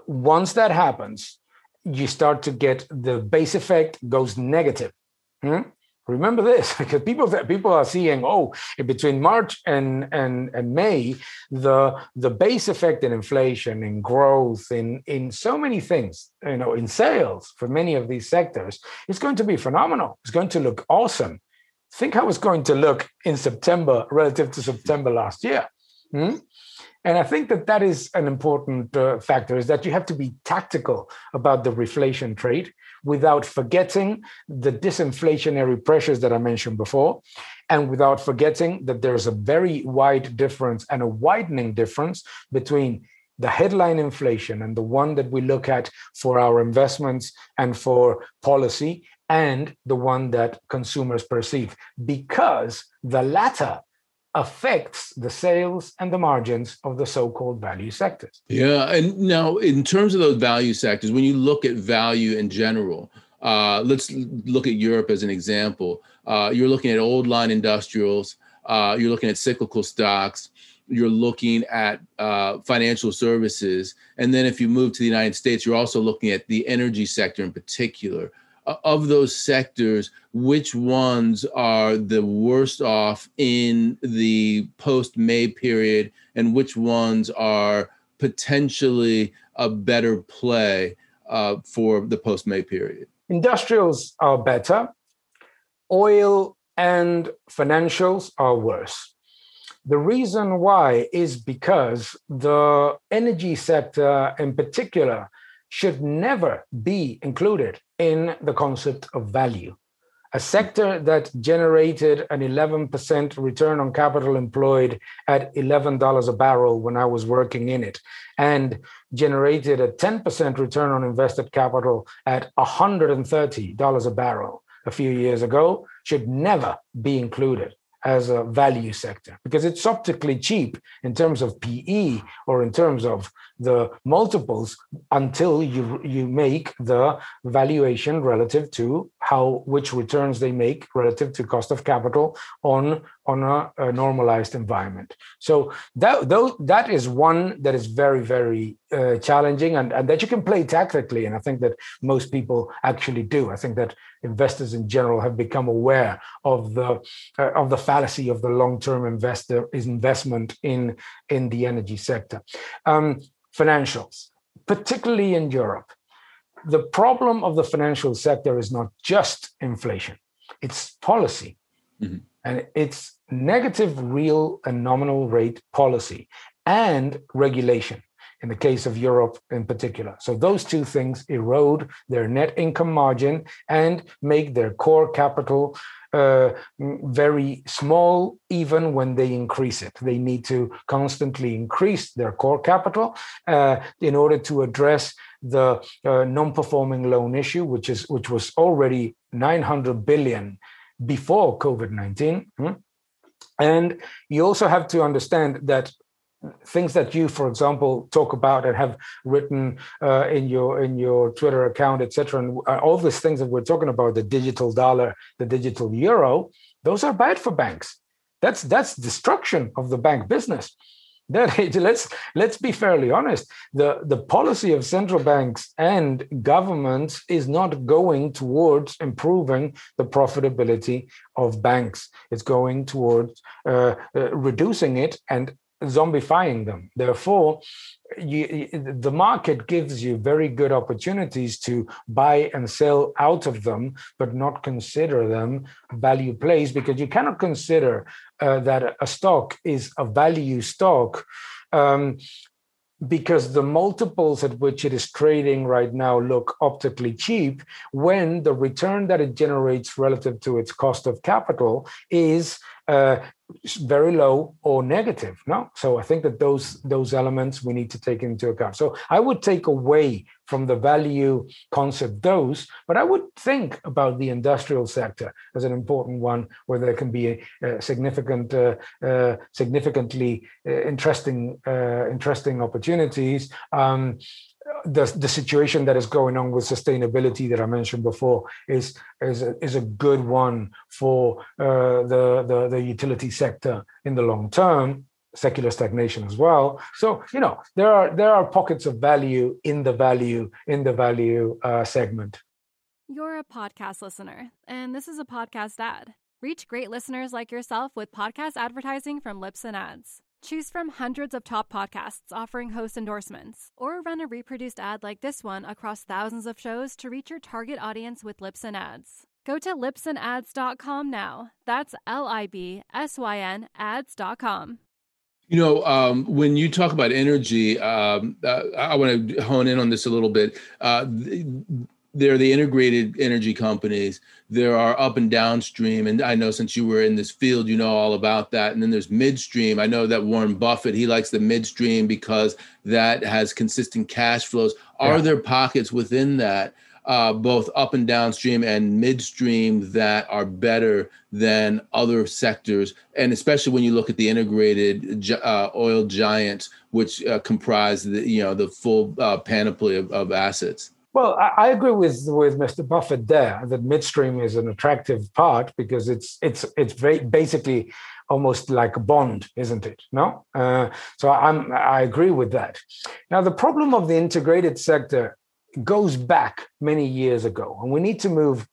once that happens, you start to get the base effect goes negative. Hmm? Remember this because people people are seeing, oh, between March and, and, and May, the the base effect in inflation, in growth, in, in so many things, you know, in sales for many of these sectors, it's going to be phenomenal. It's going to look awesome. Think how it's going to look in September relative to September last year. Hmm? And I think that that is an important uh, factor is that you have to be tactical about the reflation trade without forgetting the disinflationary pressures that I mentioned before, and without forgetting that there's a very wide difference and a widening difference between the headline inflation and the one that we look at for our investments and for policy and the one that consumers perceive. Because the latter affects the sales and the margins of the so-called value sectors.
Yeah, and now in terms of those value sectors, when you look at value in general, uh, let's look at Europe as an example. Uh, you're looking at old line industrials. Uh, you're looking at cyclical stocks. You're looking at uh, financial services, and then if you move to the United States, you're also looking at the energy sector in particular of those sectors, which ones are the worst off in the post May period, and which ones are potentially a better play uh, for the post May period?
Industrials are better, oil and financials are worse. The reason why is because the energy sector in particular should never be included in the concept of value. A sector that generated an 11% return on capital employed at $11 a barrel when I was working in it, and generated a 10% return on invested capital at $130 a barrel a few years ago, should never be included as a value sector because it's optically cheap in terms of PE or in terms of the multiples until you you make the valuation relative to how which returns they make relative to cost of capital on on a, a normalized environment. So that that is one that is very very uh, challenging and, and that you can play tactically. And I think that most people actually do. I think that investors in general have become aware of the uh, of the fallacy of the long term investor investment in in the energy sector. Um, financials, particularly in Europe. The problem of the financial sector is not just inflation, it's policy. Mm-hmm. And it's negative real and nominal rate policy and regulation in the case of Europe in particular. So those two things erode their net income margin and make their core capital uh, very small, even when they increase it. They need to constantly increase their core capital uh, in order to address the uh, non-performing loan issue, which is which was already 900 billion before COVID 19. Hmm? And you also have to understand that things that you, for example, talk about and have written uh, in your in your Twitter account, etc., and all these things that we're talking about, the digital dollar, the digital euro, those are bad for banks. That's that's destruction of the bank business that let's let's be fairly honest. The the policy of central banks and governments is not going towards improving the profitability of banks. It's going towards uh, uh, reducing it and zombifying them. Therefore you, the market gives you very good opportunities to buy and sell out of them, but not consider them value plays because you cannot consider uh, that a stock is a value stock um, because the multiples at which it is trading right now look optically cheap when the return that it generates relative to its cost of capital is uh, very low or negative no? So i think that those those elements we need to take into account. So i would take away from the value concept those but i would think about the industrial sector as an important one where there can be a, a significant uh, uh, significantly uh, interesting uh, interesting opportunities. Um, the, the situation that is going on with sustainability that I mentioned before is is a, is a good one for uh, the, the the utility sector in the long term. Secular stagnation as well. So you know there are there are pockets of value in the value in the value uh, segment.
You're a podcast listener, and this is a podcast ad. Reach great listeners like yourself with podcast advertising from Libsyn Ads. Choose from hundreds of top podcasts offering host endorsements, or run a reproduced ad like this one across thousands of shows to reach your target audience with Libsyn Ads. Go to libsynads.com now. That's L I B S Y N ads.com.
You know, um, when you talk about energy, um, uh, I want to hone in on this a little bit. Uh, they're the integrated energy companies. There are up and downstream, and I know since you were in this field, you know all about that. And then there's midstream. I know that Warren Buffett he likes the midstream because that has consistent cash flows. Are there pockets within that, uh, both up and downstream and midstream, that are better than other sectors? And especially when you look at the integrated uh, oil giants, which uh, comprise the you know the full uh, panoply of, of assets.
Well, I, I, agree with with Mr. Buffett there that midstream is an attractive part because it's it's it's very basically almost like a bond, isn't it? No, uh, so I'm I agree with that. Now the problem of the integrated sector goes back many years ago, and we need to move.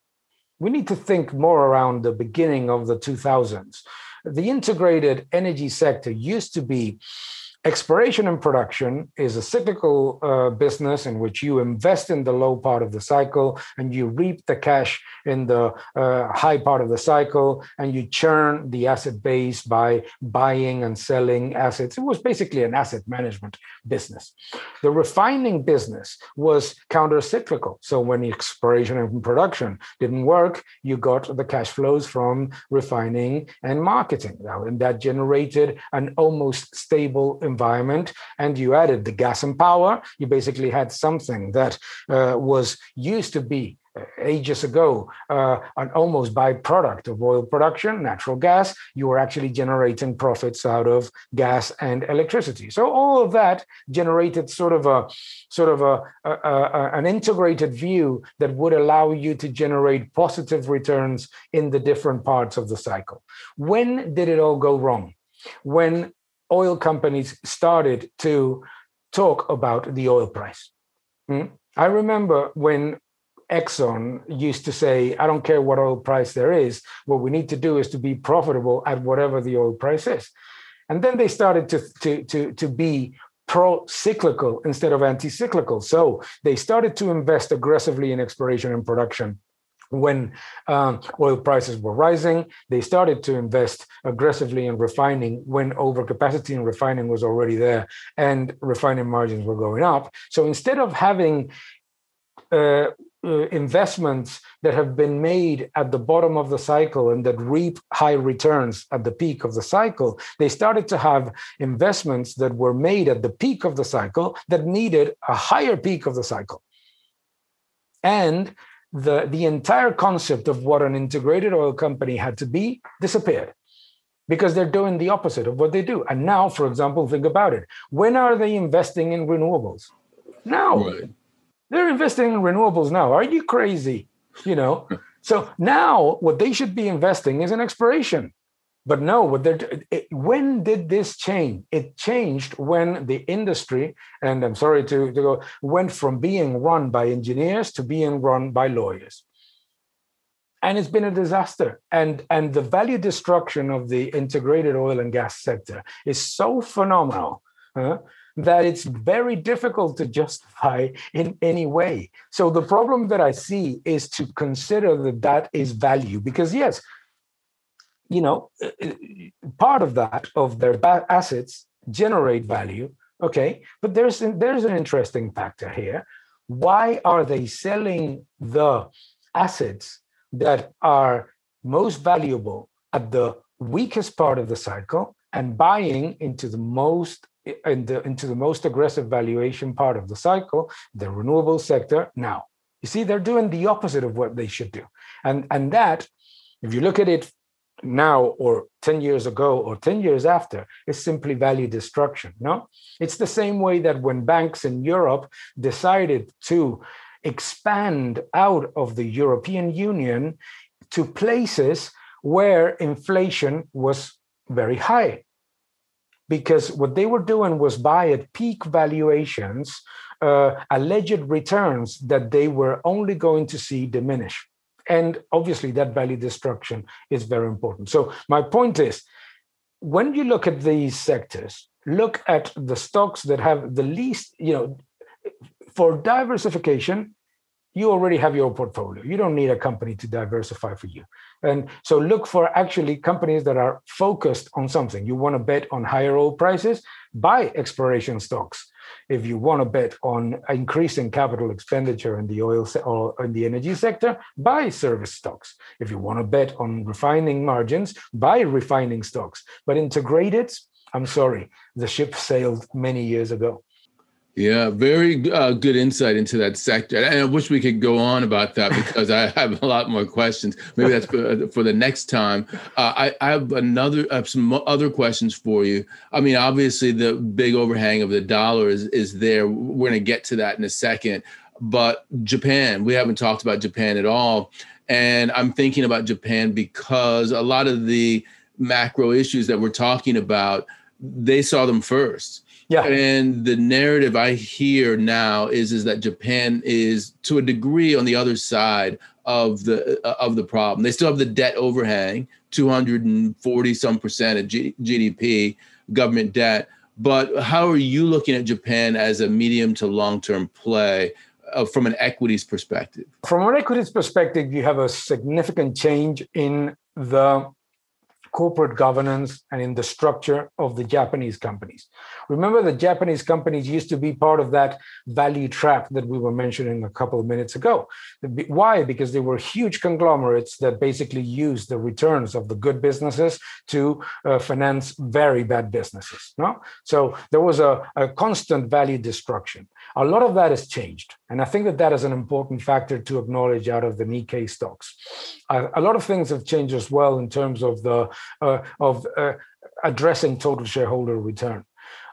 We need to think more around the beginning of the 2000s. The integrated energy sector used to be Exploration and production is a cyclical uh, business in which you invest in the low part of the cycle and you reap the cash in the uh, high part of the cycle and you churn the asset base by buying and selling assets. It was basically an asset management business. The refining business was counter cyclical. So when exploration and production didn't work, you got the cash flows from refining and marketing. Now, And that generated an almost stable environment and you added the gas and power, you basically had something that uh, was used to be ages ago uh, an almost byproduct of oil production, natural gas. You were actually generating profits out of gas and electricity. So all of that generated sort of a sort of a, a, a an integrated view that would allow you to generate positive returns in the different parts of the cycle. When did it all go wrong? When oil companies started to talk about the oil price. Hmm? I remember when Exxon used to say, I don't care what oil price there is, what we need to do is to be profitable at whatever the oil price is. And then they started to, to, to, to be pro cyclical instead of anti cyclical. So they started to invest aggressively in exploration and production when um, oil prices were rising, they started to invest aggressively in refining when overcapacity in refining was already there and refining margins were going up. So instead of having uh, uh, investments that have been made at the bottom of the cycle and that reap high returns at the peak of the cycle, they started to have investments that were made at the peak of the cycle that needed a higher peak of the cycle. And the, the entire concept of what an integrated oil company had to be disappeared because they're doing the opposite of what they do. And now, for example, think about it. When are they investing in renewables? Now. Right. They're investing in renewables now. Are you crazy? You know? so now what they should be investing is in exploration. But no, when did this change? It changed when the industry, and I'm sorry to, to go, went from being run by engineers to being run by lawyers. And it's been a disaster. And, and the value destruction of the integrated oil and gas sector is so phenomenal that it's very difficult to justify in any way. So the problem that I see is to consider that that is value, because yes, you know, uh, uh, part of that of their assets generate value. Okay, but there's there's an interesting factor here. Why are they selling the assets that are most valuable at the weakest part of the cycle and buying into the most in the, into the most aggressive valuation part of the cycle, the renewable sector now. You see, they're doing the opposite of what they should do. And, and that, if you look at it now or 10 years ago or 10 years after is simply value destruction no? It's the same way that when banks in europe decided to expand out of the european union to places where inflation was very high. Because what they were doing was buy at peak valuations uh, alleged returns that they were only going to see diminish and obviously, that value destruction is very important. So, my point is when you look at these sectors, look at the stocks that have the least, you know, for diversification, you already have your portfolio. You don't need a company to diversify for you. And so look for actually companies that are focused on something. You want to bet on higher oil prices, buy exploration stocks if you want to bet on increasing capital expenditure in the oil se- or in the energy sector, buy service stocks. If you want to bet on refining margins, buy refining stocks. But integrated, I'm sorry, the ship sailed many years ago.
Yeah, very uh, good insight into that sector. And I wish we could go on about that because I have a lot more questions. Maybe that's for, for the next time. Uh, I, I, have another, I have some other questions for you. I mean, obviously, the big overhang of the dollar is, is there. We're going to get to that in a second. But Japan, we haven't talked about Japan at all. And I'm thinking about Japan because a lot of the macro issues that we're talking about, they saw them first
yeah.
And the narrative I hear now is is that Japan is to a degree on the other side of the uh, of the problem. They still have the debt overhang, 240 some percent of G- GDP government debt. But how are you looking at Japan as a medium to long term play uh, from an equities perspective?
From an equities perspective, you have a significant change in the corporate governance and in the structure of the Japanese companies. Remember, the Japanese companies used to be part of that value trap that we were mentioning a couple of minutes ago. Why? Because they were huge conglomerates that basically used the returns of the good businesses to uh, finance very bad businesses. No, so there was a, a constant value destruction. A lot of that has changed. And I think that that is an important factor to acknowledge out of the Nikkei stocks. Uh, a lot of things have changed as well in terms of the uh, of uh, addressing total shareholder return.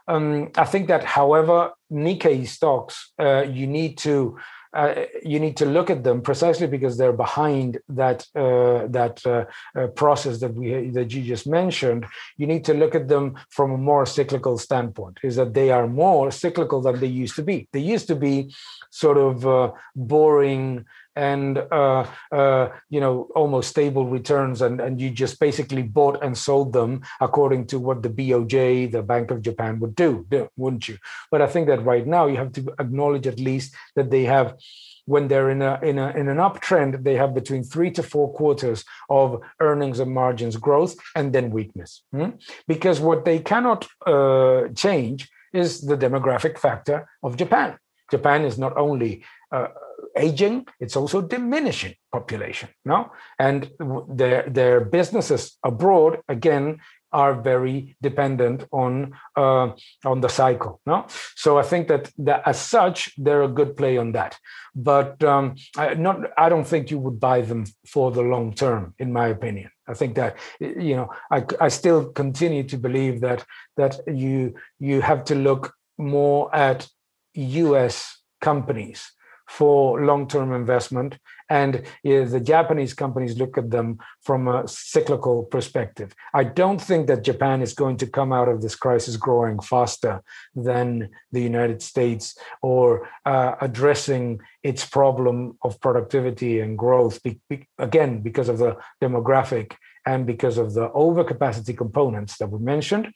Um, I think that, however, Nikkei stocks, uh, you need to uh, you need to look at them precisely because they're behind that uh, that uh, uh process that we that you just mentioned. You need to look at them from a more cyclical standpoint. Is that they are more cyclical than they used to be. They used to be sort of uh, boring and uh, uh, you know almost stable returns and, and you just basically bought and sold them according to what the BOJ the Bank of Japan would do wouldn't you but I think that right now you have to acknowledge at least that they have when they're in a in a in an uptrend they have between 3 to 4 quarters of earnings and margins growth and then weakness hmm? because what they cannot uh, change is the demographic factor of Japan Japan is not only uh, aging, it's also diminishing population. No, and their their businesses abroad again are very dependent on uh, on the cycle. No, so I think that, that as such they're a good play on that. But um, I, not I don't think you would buy them for the long term, in my opinion. I think that you know I, I still continue to believe that that you you have to look more at U.S. companies for long-term investment. And the japanese companies look at them from a cyclical perspective. I don't think that japan is going to come out of this crisis growing faster than the united states or uh, addressing its problem of productivity and growth be, be, again because of the demographic and because of the overcapacity components that we mentioned.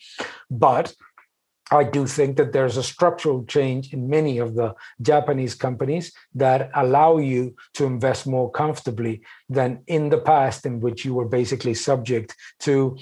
But I do think that there's a structural change in many of the Japanese companies that allow you to invest more comfortably than in the past, in which you were basically subject to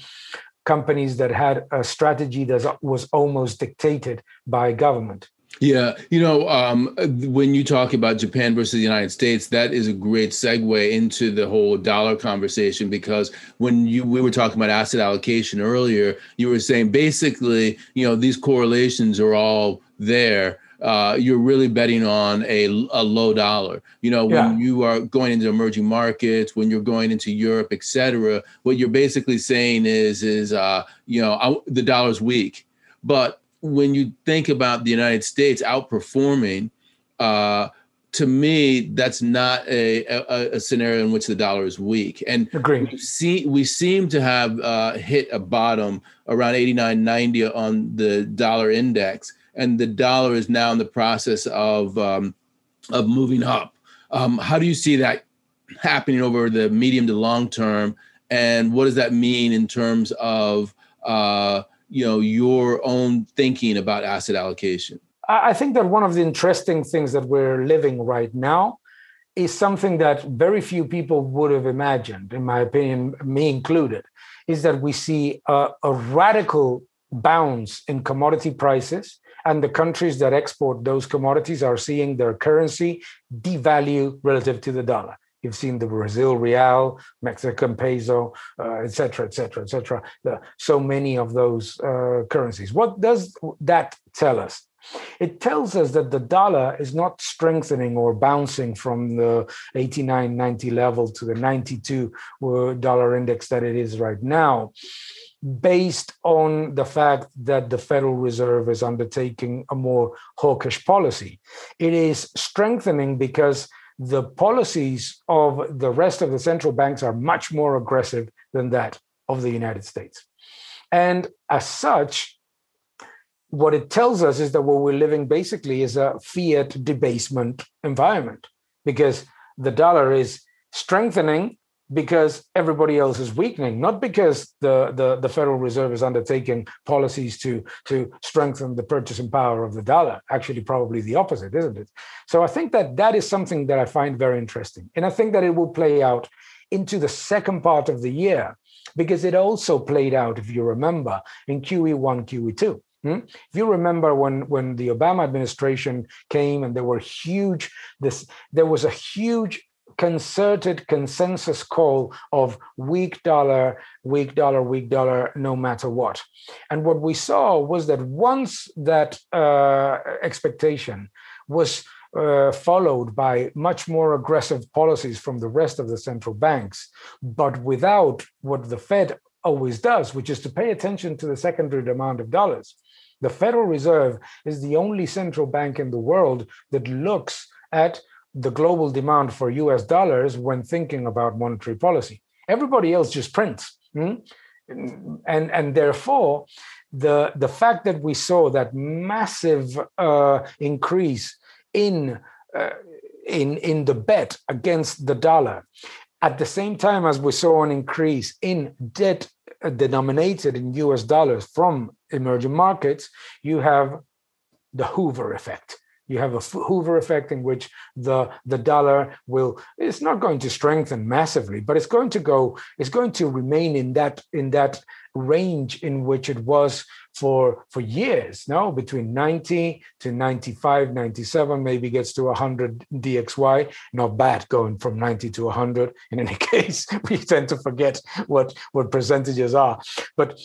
companies that had a strategy that was almost dictated by government.
Yeah, you know, um, when you talk about Japan versus the United States, that is a great segue into the whole dollar conversation because when you we were talking about asset allocation earlier, you were saying basically, you know, these correlations are all there. Uh, you're really betting on a, a low dollar. You know, when yeah. you are going into emerging markets, when you're going into Europe, et cetera, what you're basically saying is, is uh, you know, I, the dollar's weak. But when you think about the United States outperforming, uh, to me, that's not a, a, a, scenario in which the dollar is weak. And
Agreed.
We, see, we seem to have uh, hit a bottom around 89.90 on the dollar index, and the dollar is now in the process of um, of moving up. Um, how do you see that happening over the medium to long term, and what does that mean in terms of uh, you know your own thinking about asset allocation?
I think that one of the interesting things that we're living right now is something that very few people would have imagined in my opinion me included is that we see a, a radical bounce in commodity prices and the countries that export those commodities are seeing their currency devalue relative to the dollar You've seen the Brazil real, Mexican peso, etc., etc., cetera, et cetera, et cetera. The, so many of those uh, currencies. What does that tell us? It tells us that the dollar is not strengthening or bouncing from the 89, 90 level to the 92 dollar index that it is right now based on the fact that the Federal Reserve is undertaking a more hawkish policy. It is strengthening because the policies of the rest of the central banks are much more aggressive than that of the United States. And as such, what it tells us is that what we're living basically is a fiat debasement environment because the dollar is strengthening because everybody else is weakening, not because the, the, the, Federal Reserve is undertaking policies to, to strengthen the purchasing power of the dollar. Actually, probably the opposite, isn't it? So I think that that is something that I find very interesting. And I think that it will play out into the second part of the year because it also played out, if you remember, in QE1, QE2. Hmm? If you remember when, when the Obama administration came and there were huge, this there was a huge concerted consensus call of weak dollar, weak dollar, weak dollar, no matter what. And what we saw was that once that uh, expectation was uh, followed by much more aggressive policies from the rest of the central banks, but without what the Fed always does, which is to pay attention to the secondary demand of dollars. The Federal Reserve is the only central bank in the world that looks at the global demand for US dollars when thinking about monetary policy. Everybody else just prints. Hmm? And, and therefore, the, the fact that we saw that massive uh, increase in, uh, in, in the bet against the dollar, at the same time as we saw an increase in debt uh, denominated in US dollars from emerging markets, you have the Hoover effect you have a Hoover effect in which the the dollar will it's not going to strengthen massively, but it's going to go it's going to remain in that in that range in which it was for for years no? Between 90 to 95 97 maybe gets to 100 dxy not bad going from 90 to 100 in any case we tend to forget what what percentages are. But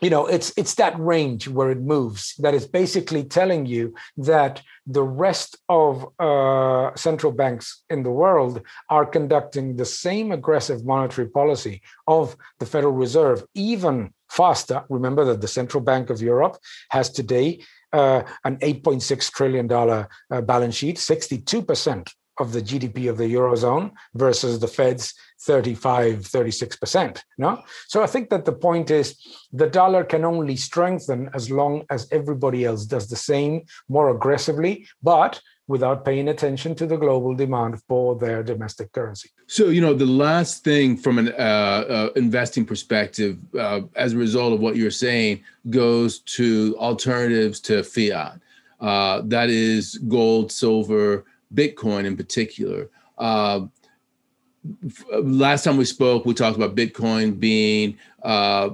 you know it's it's that range where it moves that is basically telling you that the rest of uh, central banks in the world are conducting the same aggressive monetary policy of the federal reserve even faster. Remember that the central bank of europe has today uh, an 8.6 trillion dollar uh, balance sheet 62% of the gdp of the eurozone versus the fed's 35, 36%. No? So I think that the point is the dollar can only strengthen as long as everybody else does the same more aggressively, but without paying attention to the global demand for their domestic currency.
So, you know, the last thing from an uh, uh, investing perspective, uh, as a result of what you're saying, goes to alternatives to fiat. Uh, that is gold, silver, Bitcoin in particular. Uh, last time we spoke, we talked about Bitcoin being uh,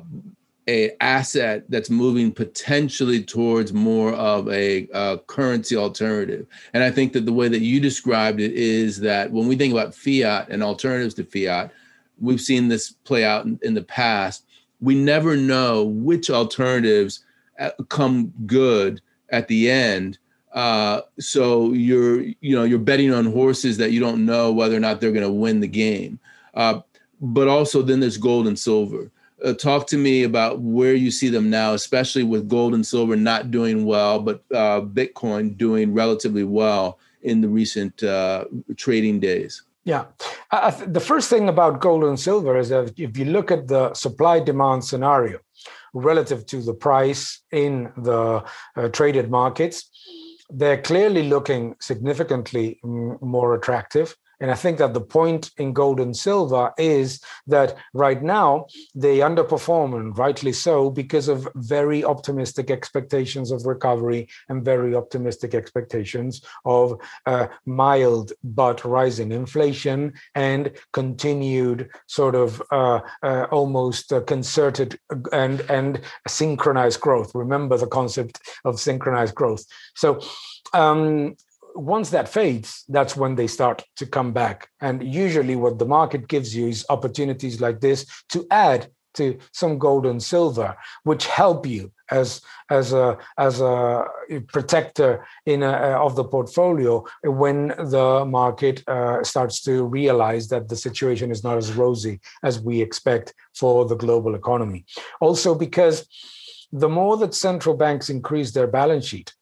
a asset that's moving potentially towards more of a, currency alternative. And I think that the way that you described it is that when we think about fiat and alternatives to fiat, we've seen this play out in, in the past. We never know which alternatives uh, come good at the end uh, so you're you know you're betting on horses that you don't know whether or not they're going to win the game. Uh, but also then there's gold and silver. Uh, talk to me about where you see them now, especially with gold and silver not doing well, but uh, Bitcoin doing relatively well in the recent uh, trading days.
Yeah. Th- the first thing about gold and silver is that if you look at the supply demand scenario relative to the price in the uh, traded markets, they're clearly looking significantly more attractive. And I think that the point in gold and silver is that right now they underperform, and rightly so, because of very optimistic expectations of recovery and very optimistic expectations of uh, mild but rising inflation and continued sort of uh, uh, almost concerted and and synchronized growth. Remember the concept of synchronized growth. So. Um, once that fades, that's when they start to come back. And usually, what the market gives you is opportunities like this to add to some gold and silver, which help you as as a as a protector in a, of the portfolio when the market uh, starts to realize that the situation is not as rosy as we expect for the global economy. Also, because the more that central banks increase their balance sheet,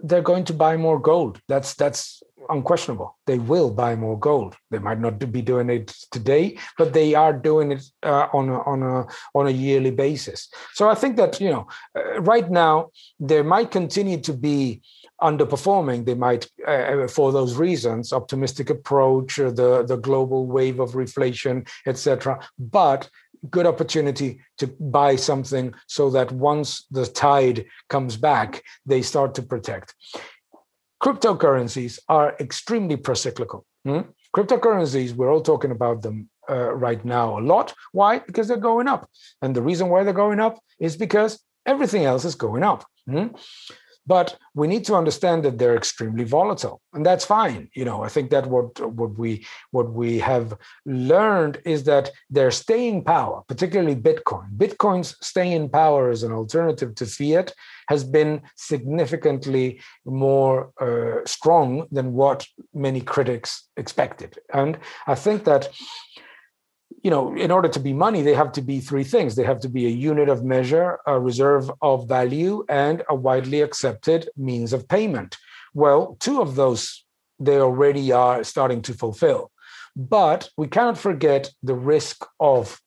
they're going to buy more gold. That's that's unquestionable. They will buy more gold. They might not be doing it today, but they are doing it uh, on a, on a on a yearly basis. So I think that you know, uh, right now they might continue to be underperforming. They might, uh, uh for those reasons, optimistic approach, uh, the the global wave of reflation, etc. But good opportunity to buy something so that once the tide comes back, they start to protect. Cryptocurrencies are extremely procyclical. Hmm? Cryptocurrencies, we're all talking about them uh, right now a lot. Why? Because they're going up. And the reason why they're going up is because everything else is going up. Hmm? But we need to understand that they're extremely volatile, and that's fine. You know, I think that what what we what we have learned is that their staying power, particularly Bitcoin, Bitcoin's staying power as an alternative to fiat has been significantly more uh, strong than what many critics expected, and I think that you know, in order to be money, they have to be three things. They have to be a unit of measure, a reserve of value, and a widely accepted means of payment. Well, two of those they already are starting to fulfill. But we cannot forget the risk of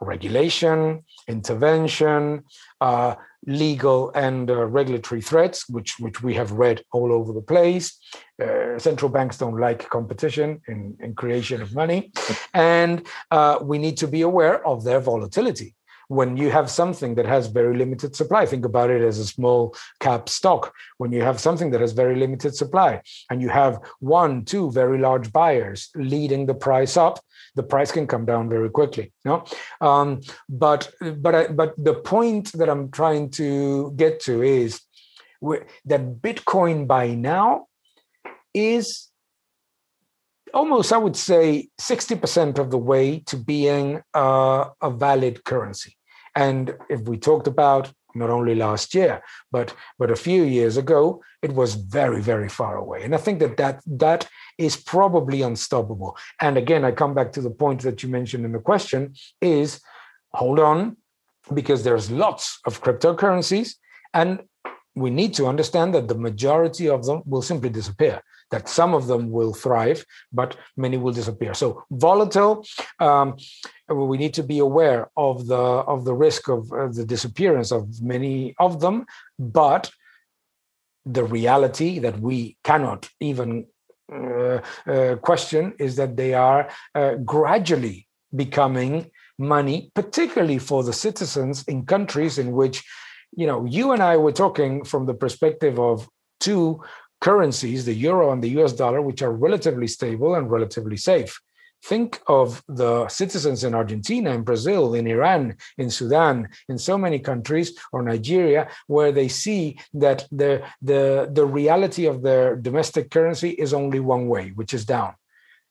regulation, intervention, uh, legal and uh, regulatory threats, which which we have read all over the place. Uh, central banks don't like competition in, in creation of money, and uh, we need to be aware of their volatility when you have something that has very limited supply think about it as a small cap stock when you have something that has very limited supply and you have one two very large buyers leading the price up the price can come down very quickly know? um, but but I, but the point that i'm trying to get to is that bitcoin by now is almost, I would say, 60% of the way to being uh, a valid currency. And if we talked about not only last year, but but a few years ago, it was very, very far away. And I think that that, that is probably unstoppable. And again, I come back to the point that you mentioned in the question is hold on, because there's lots of cryptocurrencies. And we need to understand that the majority of them will simply disappear that some of them will thrive, but many will disappear. So volatile. Um, we need to be aware of the of the risk of uh, the disappearance of many of them, but the reality that we cannot even uh, uh, question is that they are uh, gradually becoming money, particularly for the citizens in countries in which, you know, you and I were talking from the perspective of two currencies, the euro and the US dollar, which are relatively stable and relatively safe. Think of the citizens in Argentina, in Brazil, in Iran, in Sudan, in so many countries, or Nigeria, where they see that the, the, the reality of their domestic currency is only one way, which is down.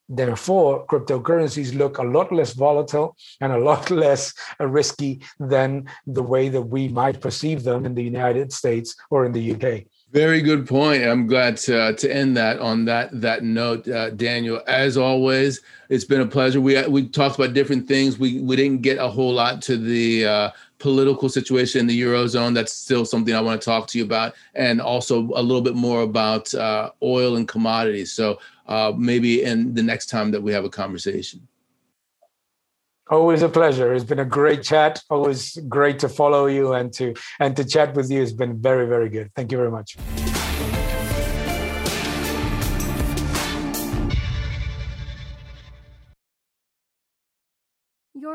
Therefore, cryptocurrencies look a lot less volatile and a lot less risky than the way that we might perceive them in the United States or in the UK.
Very good point. I'm glad to uh, to end that on that that note, uh, Daniel. As always, it's been a pleasure. We we talked about different things. We we didn't get a whole lot to the uh, political situation in the eurozone. That's still something I want to talk to you about, and also a little bit more about uh, oil and commodities. So uh, maybe in the next time that we have a conversation.
Always a pleasure. It's been a great chat. Always great to follow you and to and to chat with you. It's been very very good. Thank you very much.